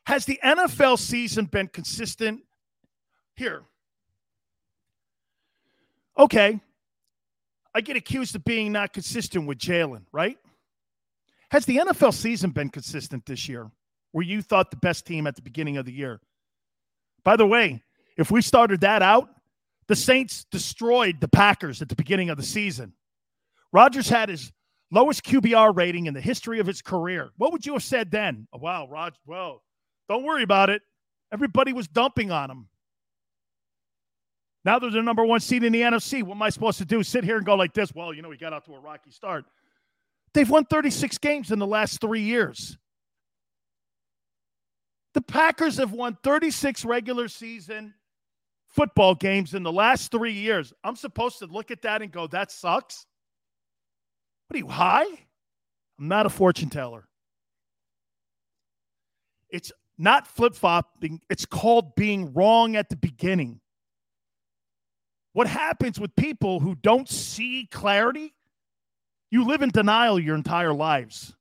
has the NFL season been consistent here? Okay. I get accused of being not consistent with Jalen, right? Has the NFL season been consistent this year? Where you thought the best team at the beginning of the year? By the way, if we started that out, the Saints destroyed the Packers at the beginning of the season. Rodgers had his lowest QBR rating in the history of his career. What would you have said then? Oh, wow, Rod, well, don't worry about it. Everybody was dumping on him. Now they're the number one seed in the NFC. What am I supposed to do? Sit here and go like this? Well, you know, he got out to a rocky start. They've won 36 games in the last three years. The Packers have won 36 regular season football games in the last three years. I'm supposed to look at that and go, that sucks? What are you, high? I'm not a fortune teller. It's not flip flopping, it's called being wrong at the beginning. What happens with people who don't see clarity? You live in denial your entire lives.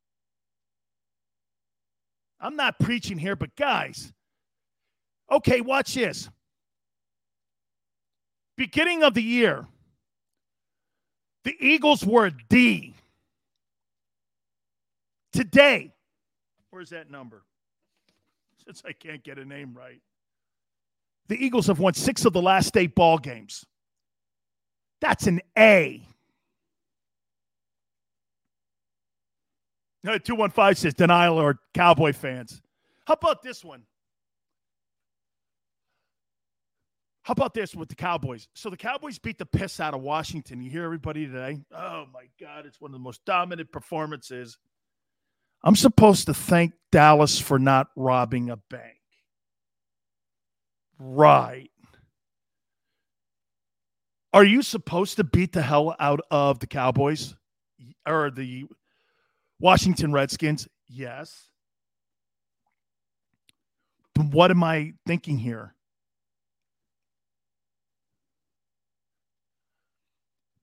I'm not preaching here, but guys, okay, watch this. Beginning of the year, the Eagles were a D. Today, where's that number? Since I can't get a name right. The Eagles have won six of the last eight ball games. That's an A. Uh, 215 says denial or Cowboy fans. How about this one? How about this with the Cowboys? So the Cowboys beat the piss out of Washington. You hear everybody today? Oh my God, it's one of the most dominant performances. I'm supposed to thank Dallas for not robbing a bank. Right. Are you supposed to beat the hell out of the Cowboys or the Washington Redskins? Yes. But what am I thinking here?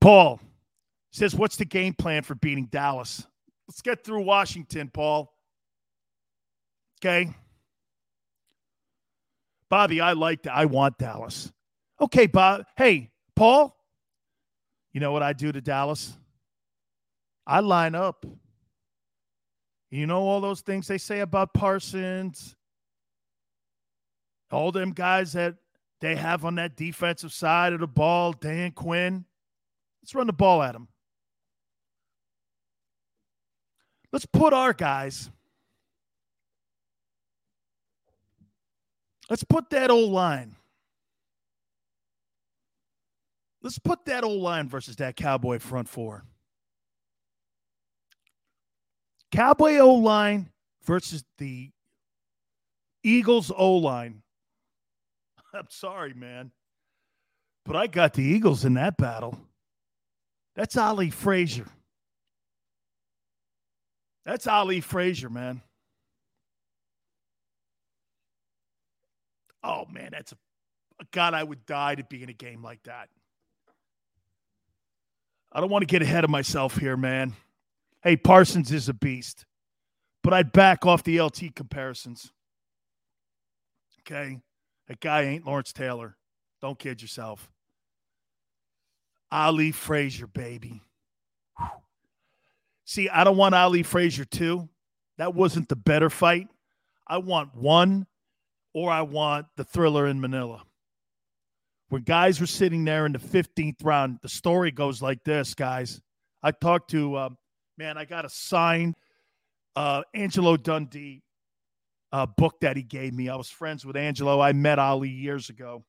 Paul says, What's the game plan for beating Dallas? Let's get through Washington, Paul. Okay. Bobby, I like that. I want Dallas. Okay, Bob. Hey, Paul, you know what I do to Dallas? I line up. You know all those things they say about Parsons, all them guys that they have on that defensive side of the ball, Dan Quinn. Let's run the ball at them. Let's put our guys. Let's put that old line. Let's put that old line versus that Cowboy front four. Cowboy O line versus the Eagles O line. I'm sorry, man. But I got the Eagles in that battle. That's Ali Frazier. That's Ali Frazier, man. Oh, man, that's a, a God, I would die to be in a game like that. I don't want to get ahead of myself here, man. Hey, Parsons is a beast, but I'd back off the LT comparisons. Okay. That guy ain't Lawrence Taylor. Don't kid yourself. Ali Frazier, baby. See, I don't want Ali Frazier too. That wasn't the better fight. I want one, or I want the thriller in Manila. Where guys were sitting there in the 15th round, the story goes like this, guys. I talked to, uh, man, I got a signed uh, Angelo Dundee uh, book that he gave me. I was friends with Angelo. I met Ali years ago.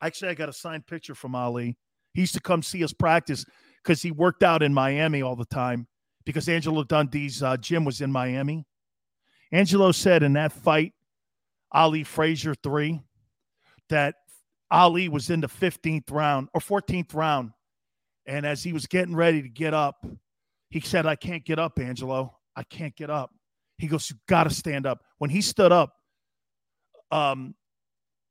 Actually, I got a signed picture from Ali. He used to come see us practice because he worked out in Miami all the time because Angelo Dundee's uh, gym was in Miami. Angelo said in that fight, Ali Frazier three, that Ali was in the 15th round or 14th round. And as he was getting ready to get up, he said, I can't get up, Angelo. I can't get up. He goes, You got to stand up. When he stood up, um,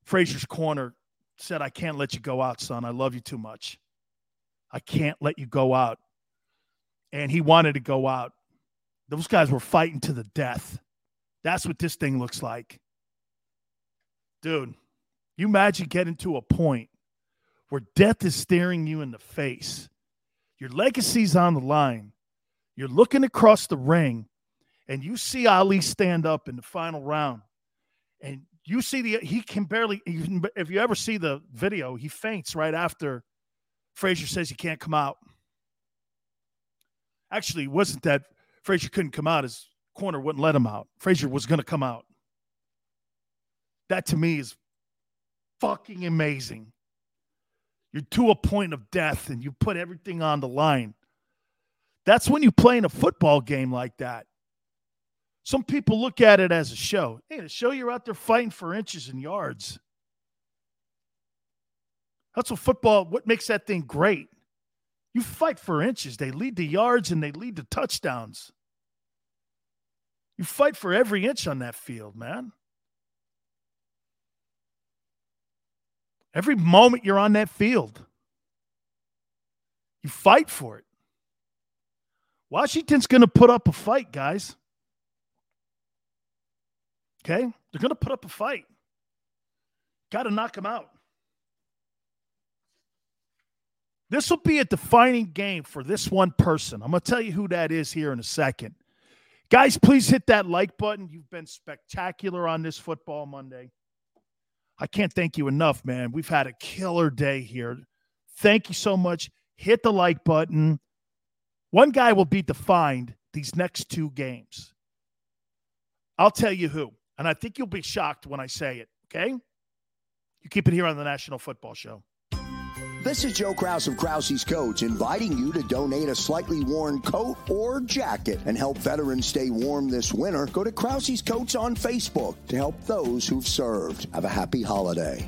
Frazier's corner said, I can't let you go out, son. I love you too much. I can't let you go out. And he wanted to go out. Those guys were fighting to the death. That's what this thing looks like. Dude, you imagine getting to a point where death is staring you in the face. Your legacy's on the line. You're looking across the ring and you see Ali stand up in the final round, and you see the he can barely. If you ever see the video, he faints right after Frazier says he can't come out. Actually, it wasn't that Frazier couldn't come out; his corner wouldn't let him out. Frazier was going to come out. That to me is fucking amazing. You're to a point of death, and you put everything on the line. That's when you play in a football game like that. Some people look at it as a show. Hey, to show you're out there fighting for inches and yards. That's what football, what makes that thing great. You fight for inches. They lead to yards and they lead to touchdowns. You fight for every inch on that field, man. Every moment you're on that field, you fight for it. Washington's going to put up a fight, guys. Okay? They're going to put up a fight. Got to knock them out. This will be a defining game for this one person. I'm going to tell you who that is here in a second. Guys, please hit that like button. You've been spectacular on this football Monday. I can't thank you enough, man. We've had a killer day here. Thank you so much. Hit the like button. One guy will be defined these next two games. I'll tell you who. And I think you'll be shocked when I say it, okay? You keep it here on the National Football Show. This is Joe Kraus of Krause's Coats inviting you to donate a slightly worn coat or jacket and help veterans stay warm this winter. Go to Krause's Coats on Facebook to help those who've served. Have a happy holiday.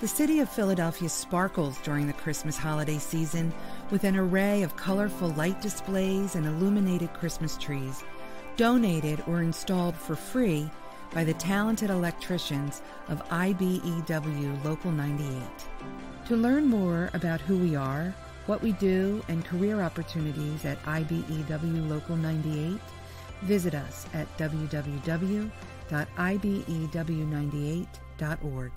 The city of Philadelphia sparkles during the Christmas holiday season with an array of colorful light displays and illuminated Christmas trees, donated or installed for free by the talented electricians of IBEW Local 98. To learn more about who we are, what we do, and career opportunities at IBEW Local 98, visit us at E www.ibew98.org.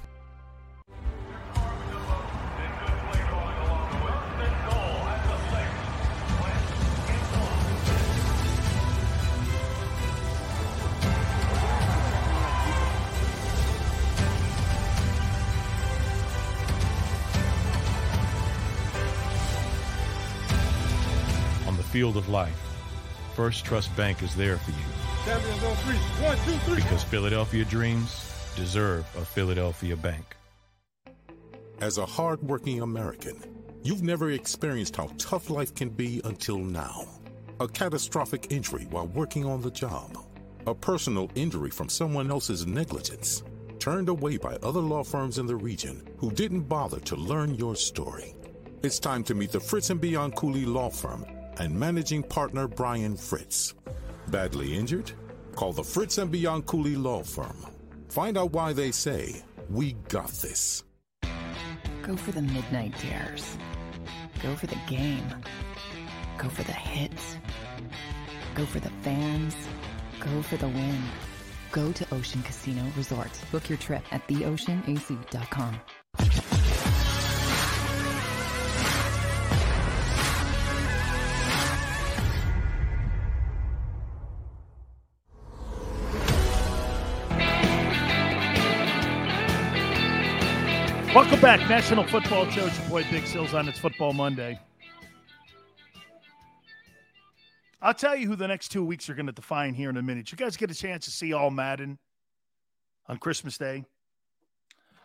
field of life, First Trust Bank is there for you on three. One, two, three. because Philadelphia dreams deserve a Philadelphia bank. As a hardworking American, you've never experienced how tough life can be until now. A catastrophic injury while working on the job. A personal injury from someone else's negligence. Turned away by other law firms in the region who didn't bother to learn your story. It's time to meet the Fritz and Bianculli Law Firm and managing partner Brian Fritz. Badly injured? Call the Fritz and Bianculli Law Firm. Find out why they say, We got this. Go for the midnight dares. Go for the game. Go for the hits. Go for the fans. Go for the win. Go to Ocean Casino Resort. Book your trip at theoceanac.com. Welcome back, National Football Show. It's your boy Big Sills on its Football Monday. I'll tell you who the next two weeks are going to define here in a minute. You guys get a chance to see all Madden on Christmas Day.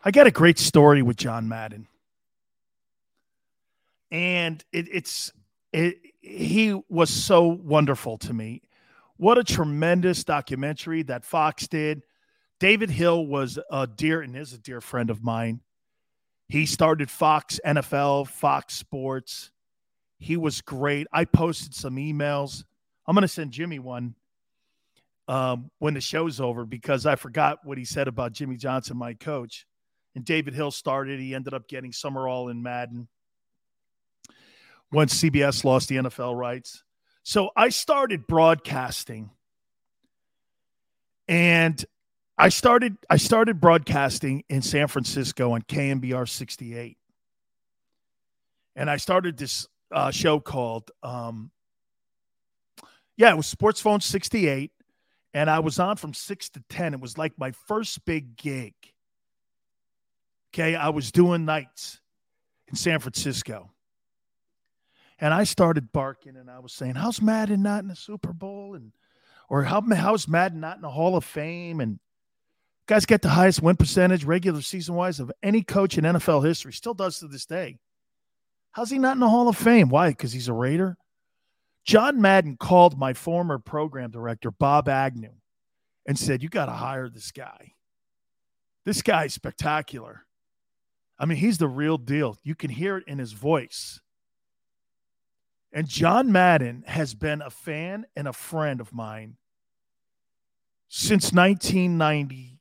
I got a great story with John Madden, and it, it's it, he was so wonderful to me. What a tremendous documentary that Fox did. David Hill was a dear and is a dear friend of mine. He started Fox NFL, Fox Sports. He was great. I posted some emails. I'm going to send Jimmy one um, when the show's over because I forgot what he said about Jimmy Johnson, my coach. And David Hill started. He ended up getting Summerall in Madden once CBS lost the NFL rights. So I started broadcasting. And I started I started broadcasting in San Francisco on KNBR 68. And I started this uh, show called um, yeah, it was Sports Phone 68 and I was on from 6 to 10. It was like my first big gig. Okay, I was doing nights in San Francisco. And I started barking and I was saying, "How's Madden not in the Super Bowl?" and or how how's Madden not in the Hall of Fame and Guys get the highest win percentage regular season wise of any coach in NFL history. Still does to this day. How's he not in the Hall of Fame? Why? Because he's a Raider? John Madden called my former program director, Bob Agnew, and said, You got to hire this guy. This guy's spectacular. I mean, he's the real deal. You can hear it in his voice. And John Madden has been a fan and a friend of mine since 1990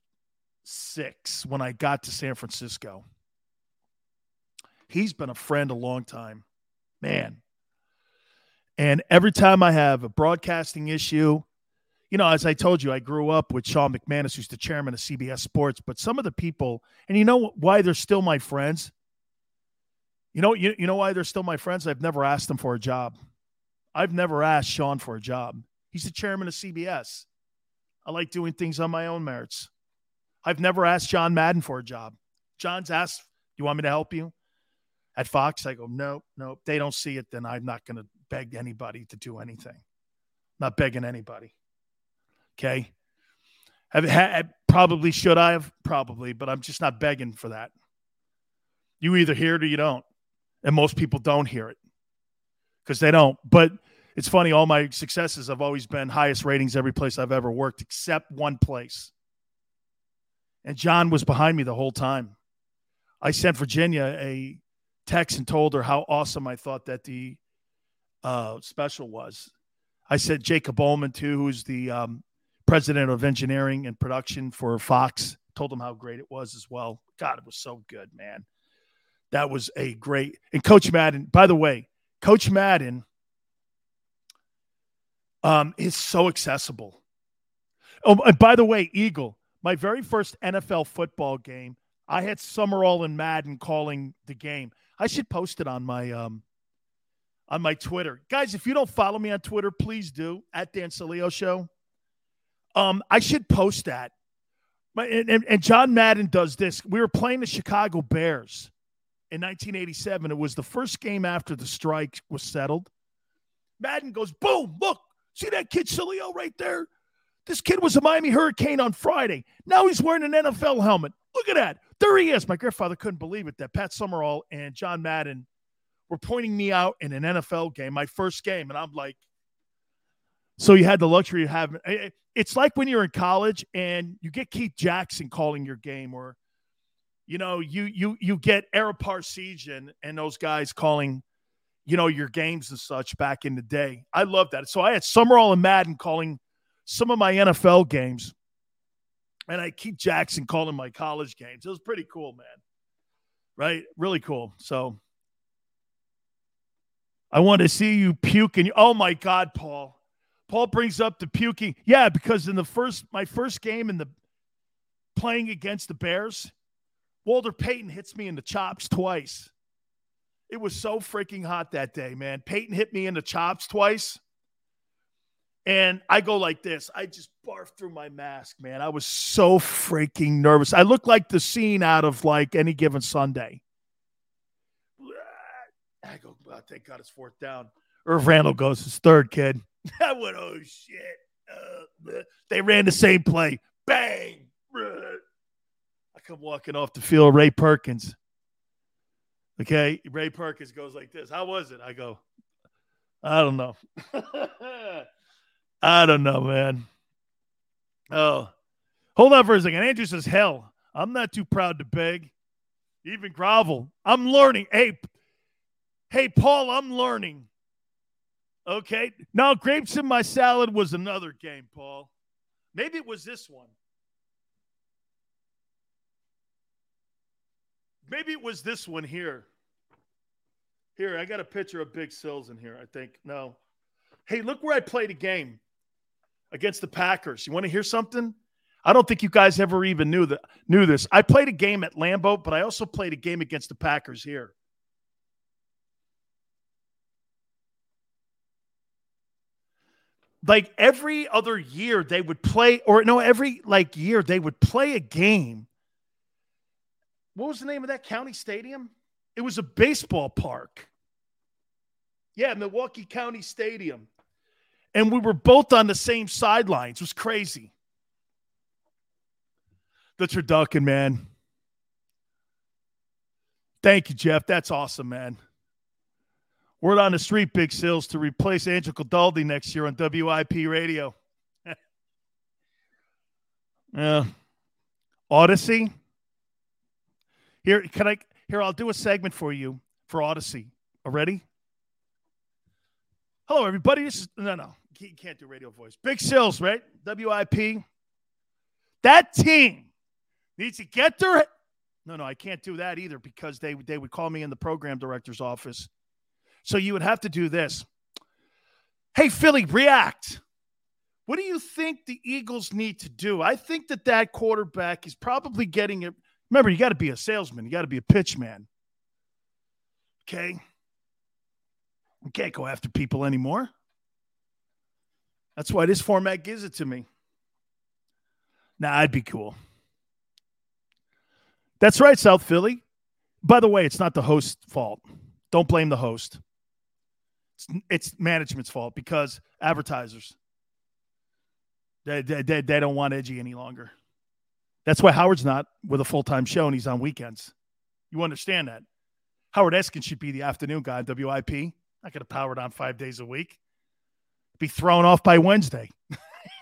six when I got to San Francisco. He's been a friend a long time, man. And every time I have a broadcasting issue, you know, as I told you, I grew up with Sean McManus, who's the chairman of CBS Sports. But some of the people, and you know why they're still my friends? You know, you, you know why they're still my friends? I've never asked them for a job. I've never asked Sean for a job. He's the chairman of CBS. I like doing things on my own merits. I've never asked John Madden for a job. John's asked You want me to help you? At Fox, I go, no, no. They don't see it, then I'm not going to beg anybody to do anything. Not begging anybody. Okay. Have, have eh, probably should I have probably, but I'm just not begging for that. You either hear it or you don't, and most people don't hear it because they don't. But it's funny. All my successes have always been highest ratings every place I've ever worked, except one place. And John was behind me the whole time. I sent Virginia a text and told her how awesome I thought that the uh, special was. I said Jacob Bowman, too, who's the um, president of engineering and production for Fox. Told him how great it was as well. God, it was so good, man. That was a great. And Coach Madden, by the way, Coach Madden um, is so accessible. Oh, and by the way, Eagle, my very first NFL football game, I had Summerall and Madden calling the game. I should post it on my um, on my Twitter. Guys, if you don't follow me on Twitter, please do at Dan Sileo Show. Um, I should post that. And, and, and John Madden does this. We were playing the Chicago Bears in 1987. It was the first game after the strike was settled. Madden goes, boom, look, see that kid Sileo right there? This kid was a Miami Hurricane on Friday. Now he's wearing an NFL helmet. Look at that. There he is. My grandfather couldn't believe it that Pat Summerall and John Madden were pointing me out in an NFL game, my first game. And I'm like, so you had the luxury of having it's like when you're in college and you get Keith Jackson calling your game, or you know, you you you get Ara Parseghian and those guys calling, you know, your games and such back in the day. I love that. So I had Summerall and Madden calling some of my NFL games. And I Keith Jackson calling my college games. It was pretty cool, man. Right? Really cool. So I want to see you puking. Oh my God, Paul. Paul brings up the puking. Yeah, because in the first my first game in the playing against the Bears, Walter Payton hits me in the chops twice. It was so freaking hot that day, man. Payton hit me in the chops twice. And I go like this. I just barf through my mask, man. I was so freaking nervous. I looked like the scene out of like any given Sunday. I go, oh, thank God it's fourth down. Irv Randle goes, it's third kid. I went, oh shit. Uh, they ran the same play. Bang. I come walking off the field, Ray Perkins. Okay. Ray Perkins goes like this. How was it? I go, I don't know. I don't know, man. Oh, hold on for a second. Andrew says, hell, I'm not too proud to beg, even grovel. I'm learning. Hey, hey, Paul, I'm learning. Okay. Now, grapes in my salad was another game, Paul. Maybe it was this one. Maybe it was this one here. Here, I got a picture of Big Sills in here, I think. No. Hey, look where I played a game against the Packers. You want to hear something? I don't think you guys ever even knew that knew this. I played a game at Lambeau, but I also played a game against the Packers here. Like every other year they would play or no, every like year they would play a game. What was the name of that county stadium? It was a baseball park. Yeah, Milwaukee County Stadium and we were both on the same sidelines. It was crazy. The turducken, man. Thank you, Jeff. That's awesome, man. Word on the street, Big Sills, to replace Angelo Cataldi next year on WIP radio. yeah. Audacy. Here, can I here, I'll do a segment for you for Audacy. Already? Hello, everybody. This is no, no he can't do radio voice. Big Sills, right? WIP. That team needs to get their. No, no, I can't do that either because they they would call me in the program director's office. So you would have to do this. Hey, Philly, react. What do you think the Eagles need to do? I think that that quarterback is probably getting it. Remember, you got to be a salesman. You got to be a pitch man. Okay. You can't go after people anymore. That's why this format gives it to me. Nah, I'd be cool. That's right, South Philly. By the way, it's not the host's fault. Don't blame the host. It's, it's management's fault because advertisers they, they, they, they don't want edgy any longer. That's why Howard's not with a full time show and he's on weekends. You understand that? Howard Eskin should be the afternoon guy on WIP. Not going to power it on five days a week. Be thrown off by Wednesday.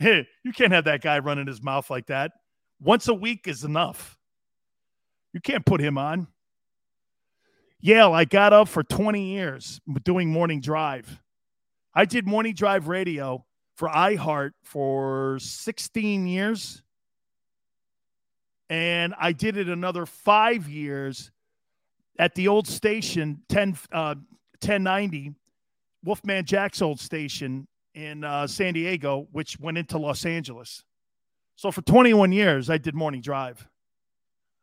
you can't have that guy running his mouth like that. Once a week is enough. You can't put him on. Yale, I got up for 20 years doing morning drive. I did morning drive radio for iHeart for 16 years. And I did it another five years at the old station, 10, uh, 1090, Wolfman Jack's old station in uh, San Diego, which went into Los Angeles. So for 21 years, I did morning drive.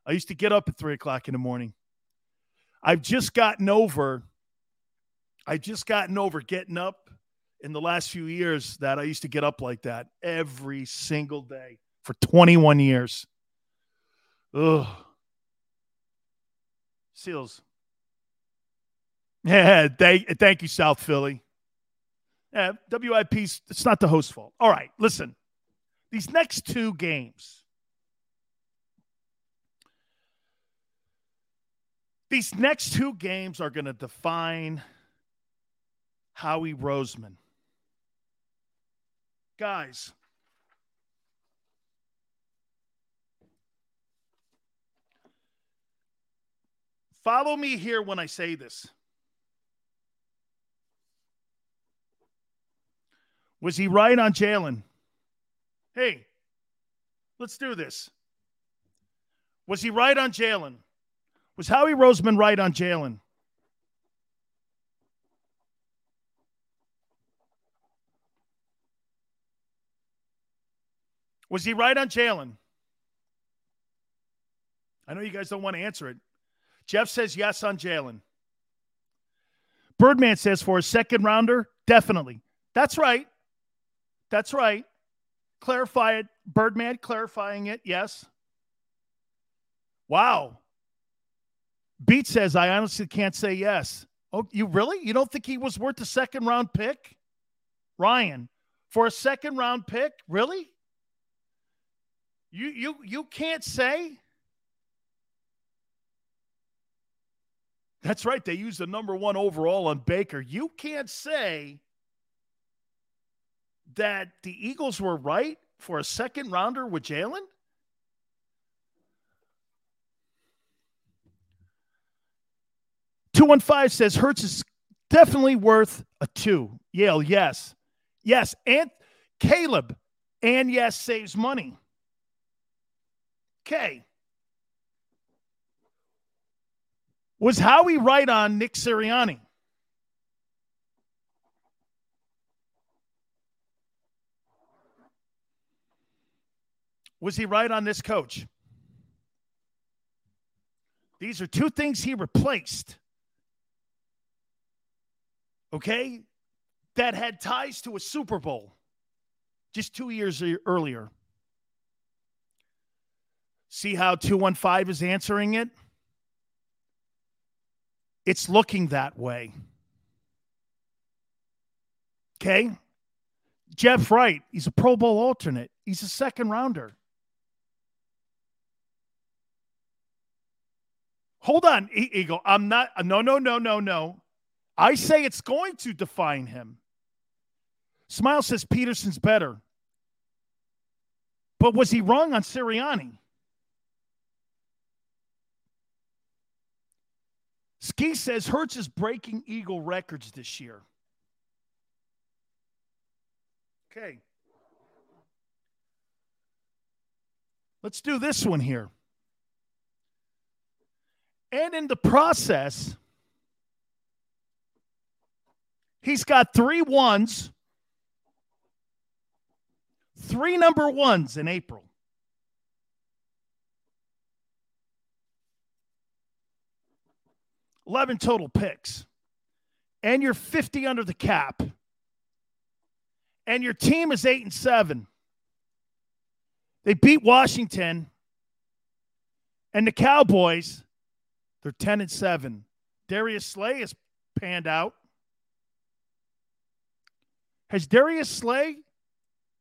I used to get up at three o'clock in the morning. I've just gotten over, I've just gotten over getting up in the last few years that I used to get up like that every single day for 21 years. Ugh. Seals. Yeah, thank, thank you, South Philly. Uh, yeah, WIP's, it's not the host's fault. All right, listen. These next two games, these next two games are going to define Howie Roseman. Guys, follow me here when I say this. Was he right on Jalen? Hey, let's do this. Was he right on Jalen? Was Howie Roseman right on Jalen? Was he right on Jalen? I know you guys don't want to answer it. Jeff says yes on Jalen. Birdman says for a second rounder, definitely. That's right. That's right. Clarify it. Birdman clarifying it. Yes. Wow. Beat says, I honestly can't say yes. Oh, you really? You don't think he was worth a second round pick? Ryan, for a second round pick? Really? You you you can't say. That's right. They used the number one overall on Baker. You can't say that the Eagles were right for a second rounder with Jalen? Two one five says Hurts is definitely worth a two. Yale, yes, yes, and Caleb, and yes, saves money. Okay. Was Howie right on Nick Sirianni? Was he right on this coach? These are two things he replaced. Okay? That had ties to a Super Bowl just two years earlier. See how 215 is answering it? It's looking that way. Okay? Jeff Wright, he's a Pro Bowl alternate. He's a second rounder. Hold on, Eagle. I'm not. No, no, no, no, no. I say it's going to define him. Smile says Pederson's better. But was he wrong on Sirianni? Ski says Hurts is breaking Eagle records this year. Okay. Let's do this one here. And in the process, he's got three ones, three number ones in April. Eleven total picks, and you're 50 under the cap, and your team is eight and seven. They beat Washington and the Cowboys They're 10 and 7. Darius Slay has panned out. Has Darius Slay,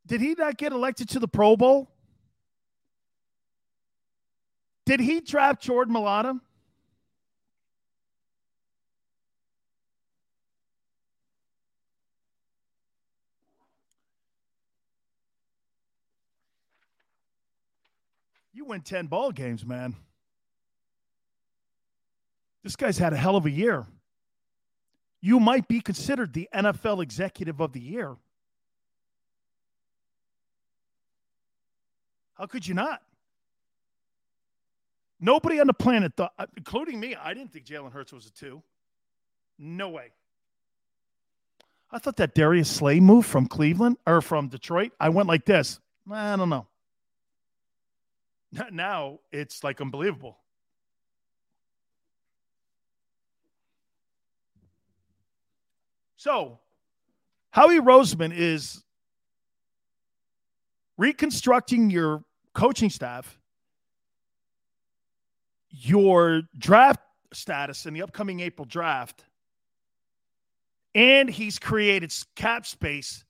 did he not get elected to the Pro Bowl? Did he draft Jordan Mailata? You win 10 ball games, man. This guy's had a hell of a year. You might be considered the NFL executive of the year. How could you not? Nobody on the planet thought, uh, including me, I didn't think Jalen Hurts was a two. No way. I thought that Darius Slay move from Cleveland or from Detroit, I went like this. I don't know. Now it's like unbelievable. So, Howie Roseman is reconstructing your coaching staff, your draft status in the upcoming April draft, and he's created cap space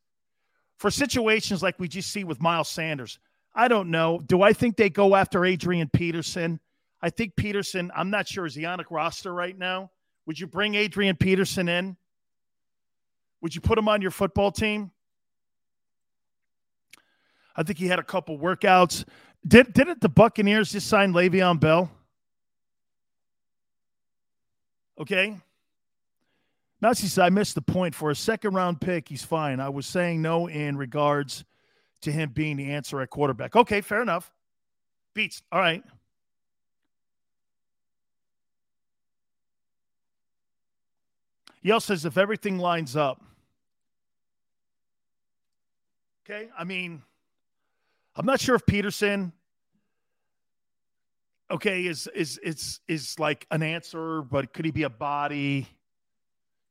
for situations like we just see with Miles Sanders. I don't know. Do I think they go after Adrian Peterson? I think Peterson, I'm not sure, is he on a roster right now? Would you bring Adrian Peterson in? Would you put him on your football team? I think he had a couple workouts. Did didn't the Buccaneers just sign Le'Veon Bell? Okay. Nazi said I missed the point. For a second round pick, he's fine. I was saying no in regards to him being the answer at quarterback. Okay, fair enough. Beats. All right. Yale says if everything lines up. Okay, I mean, I'm not sure if Peterson, okay, is is is is like an answer, but could he be a body?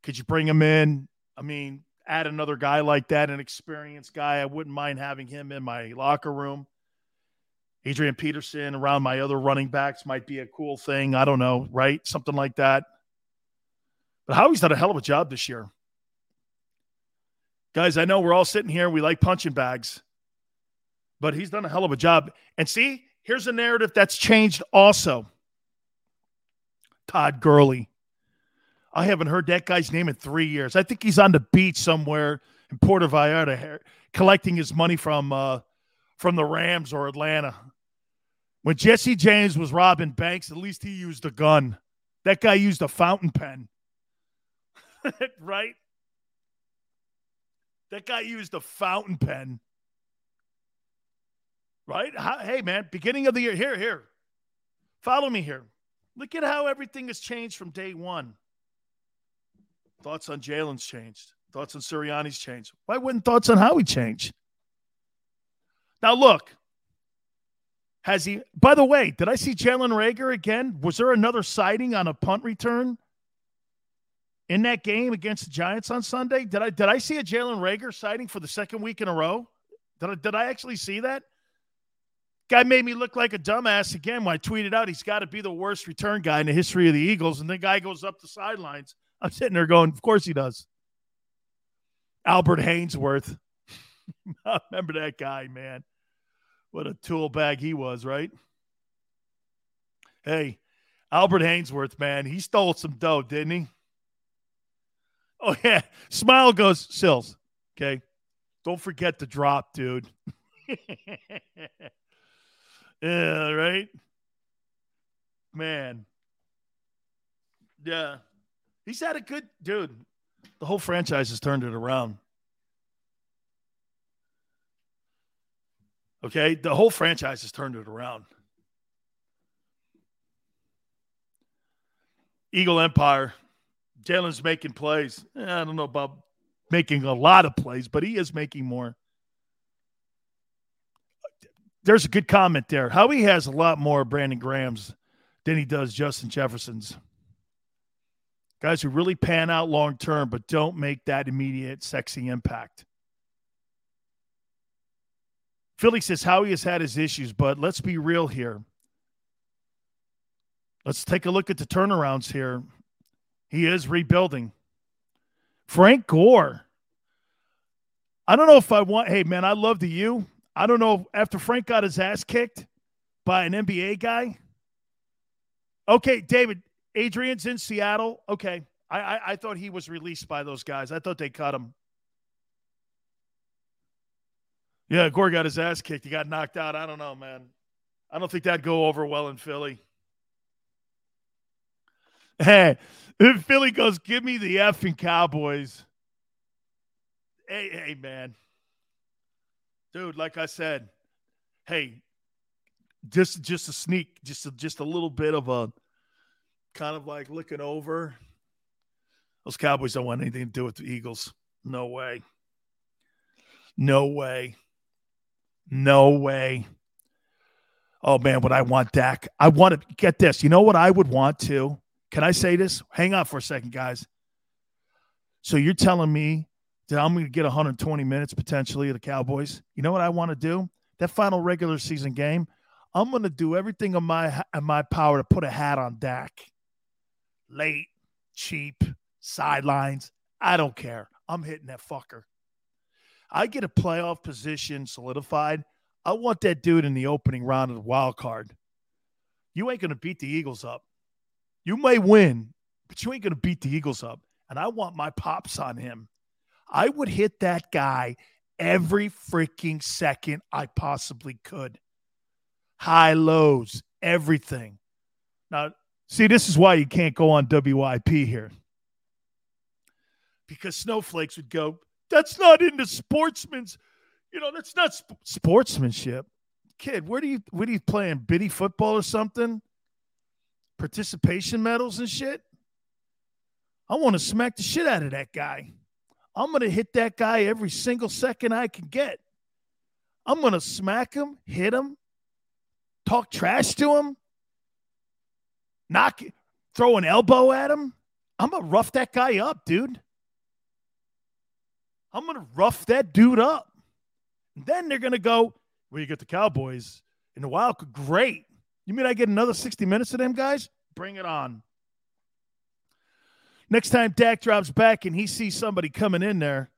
Could you bring him in? I mean, add another guy like that, an experienced guy. I wouldn't mind having him in my locker room. Adrian Peterson around my other running backs might be a cool thing. I don't know, right? Something like that. But Howie's done a hell of a job this year. Guys, I know we're all sitting here. We like punching bags, but he's done a hell of a job. And see, here's a narrative that's changed also. Todd Gurley. I haven't heard that guy's name in three years. I think he's on the beach somewhere in Puerto Vallarta collecting his money from uh, from the Rams or Atlanta. When Jesse James was robbing banks, at least he used a gun. That guy used a fountain pen. right? That guy used a fountain pen. Right? Hey, man, beginning of the year. Here, here. Follow me here. Look at how everything has changed from day one. Thoughts on Jalen's changed. Thoughts on Sirianni's changed. Why wouldn't thoughts on Howie change? Now, look. Has he, by the way, did I see Jalen Reagor again? Was there another sighting on a punt return in that game against the Giants on Sunday? Did I did I see a Jalen Reagor sighting for the second week in a row? Did I, did I actually see that? Guy made me look like a dumbass again when I tweeted out he's got to be the worst return guy in the history of the Eagles. And the guy goes up the sidelines. I'm sitting there going, Of course he does. Albert Haynesworth. I remember that guy, man. What a tool bag he was, right? Hey, Albert Haynesworth, man, he stole some dough, didn't he? Oh yeah, smile goes Sills. Okay, don't forget the drop, dude. yeah, right. Man, yeah, he's had a good dude. The whole franchise has turned it around. Okay, the whole franchise has turned it around. Eagle Empire Jalen's making plays. Eh, I don't know about making a lot of plays, but he is making more. There's a good comment there. Howie has a lot more Brandon Graham's than he does Justin Jefferson's. Guys who really pan out long term, but don't make that immediate sexy impact. Philly says Howie has had his issues, but let's be real here. Let's take a look at the turnarounds here. He is rebuilding. Frank Gore. I don't know if I want, hey, man, I love the U. I don't know after Frank got his ass kicked by an NBA guy. Okay, David, Adrian's in Seattle. Okay. I, I, I thought he was released by those guys. I thought they cut him. Yeah, Gore got his ass kicked. He got knocked out. I don't know, man. I don't think that'd go over well in Philly. Hey, if Philly goes, give me the effing Cowboys. Hey, hey, man. Dude, like I said, hey, just just a sneak, just a, just a little bit of a kind of like looking over. Those Cowboys don't want anything to do with the Eagles. No way. No way. No way. Oh man, what I want Dak. I want to get this. You know what I would want to? Can I say this? Hang on for a second, guys. So you're telling me that I'm going to get 120 minutes potentially of the Cowboys? You know what I want to do? That final regular season game, I'm going to do everything in my in my power to put a hat on Dak. Late, cheap, sidelines. I don't care. I'm hitting that fucker. I get a playoff position solidified. I want that dude in the opening round of the wild card. You ain't going to beat the Eagles up. You may win, but you ain't going to beat the Eagles up. And I want my pops on him. I would hit that guy every freaking second I possibly could. High lows, everything. Now, see, this is why you can't go on WIP here. Because snowflakes would go, that's not into sportsman's, you know, that's not sp- sportsmanship. Kid, where do you what are you playing? Biddy football or something? Participation medals and shit? I want to smack the shit out of that guy. I'm going to hit that guy every single second I can get. I'm going to smack him, hit him, talk trash to him, knock, throw an elbow at him. I'm going to rough that guy up, dude. I'm going to rough that dude up. And then they're going to go, well, you get the Cowboys in the wild. Great. You mean I get another 60 minutes of them guys? Bring it on. Next time Dak drops back and he sees somebody coming in there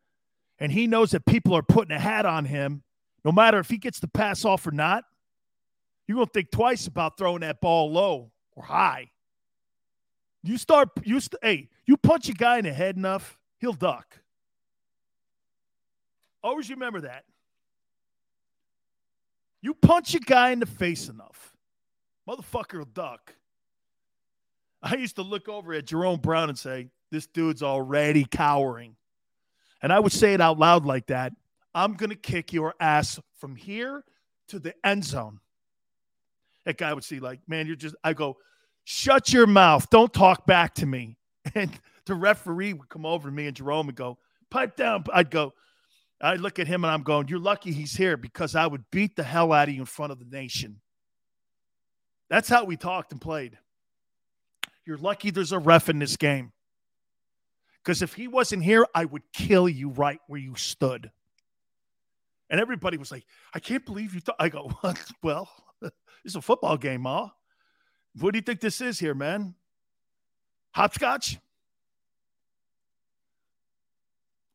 and he knows that people are putting a hat on him, no matter if he gets the pass off or not, you're going to think twice about throwing that ball low or high. You start, you st- hey, you punch a guy in the head enough, he'll duck. Always remember that. You punch a guy in the face enough, motherfucker will duck. I used to look over at Jerome Brown and say, This dude's already cowering. And I would say it out loud like that I'm going to kick your ass from here to the end zone. That guy would see, like, man, you're just, I go, shut your mouth. Don't talk back to me. And the referee would come over to me and Jerome would go, pipe down. I'd go, I look at him and I'm going, You're lucky he's here because I would beat the hell out of you in front of the nation. That's how we talked and played. You're lucky there's a ref in this game. Because if he wasn't here, I would kill you right where you stood. And everybody was like, I can't believe you thought. I go, Well, it's a football game, Ma. What do you think this is here, man? Hopscotch?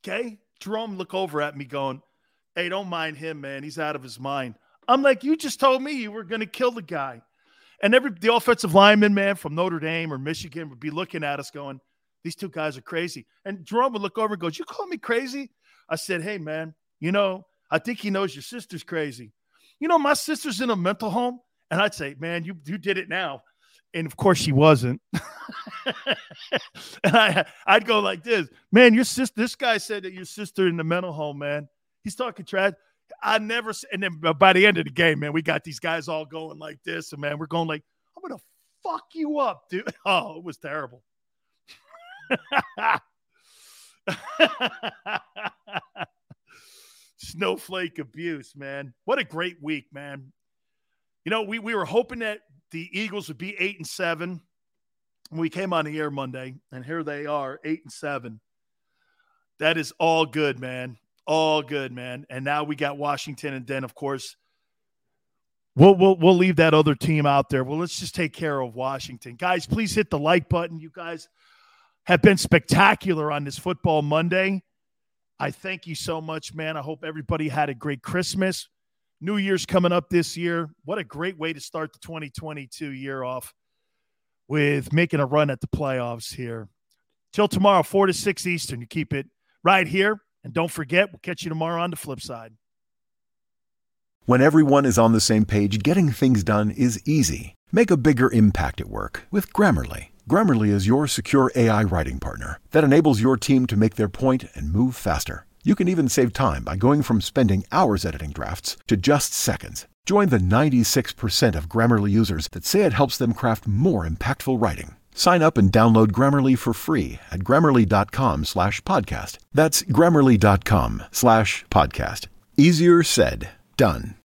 Okay. Jerome look over at me going, Hey, don't mind him, man. He's out of his mind. I'm like, you just told me you were going to kill the guy. And every the offensive lineman, man, from Notre Dame or Michigan would be looking at us going, these two guys are crazy. And Jerome would look over and goes, you call me crazy? I said, hey, man, you know, I think he knows your sister's crazy. You know, my sister's in a mental home. And I'd say, man, you, you did it now. And of course she wasn't. and I, I'd go like this, man, your sister, this guy said that your sister in the mental home, man. He's talking trash. I never, and then uh, by the end of the game, man, we got these guys all going like this. And man, we're going like, I'm to fuck you up, dude. Oh, it was terrible. Snowflake abuse, man. What a great week, man. You know, we, we were hoping that the Eagles would be eight and seven. We came on the air Monday, and here they are, eight and seven. That is all good, man. All good, man. And now we got Washington, and then of course We'll, we'll we'll leave that other team out there. Well, let's just take care of Washington, guys. Please hit the like button. You guys have been spectacular on this football Monday. I thank you so much, man. I hope everybody had a great Christmas. New Year's coming up this year. What a great way to start the 2022 year off with making a run at the playoffs here. Till tomorrow, 4 to 6 Eastern. You keep it right here. And don't forget, we'll catch you tomorrow on the flip side. When everyone is on the same page, getting things done is easy. Make a bigger impact at work with Grammarly. Grammarly is your secure AI writing partner that enables your team to make their point and move faster. You can even save time by going from spending hours editing drafts to just seconds. Join the 96% of Grammarly users that say it helps them craft more impactful writing. Sign up and download Grammarly for free at grammarly.com slash podcast. That's grammarly.com slash podcast. Easier said, done.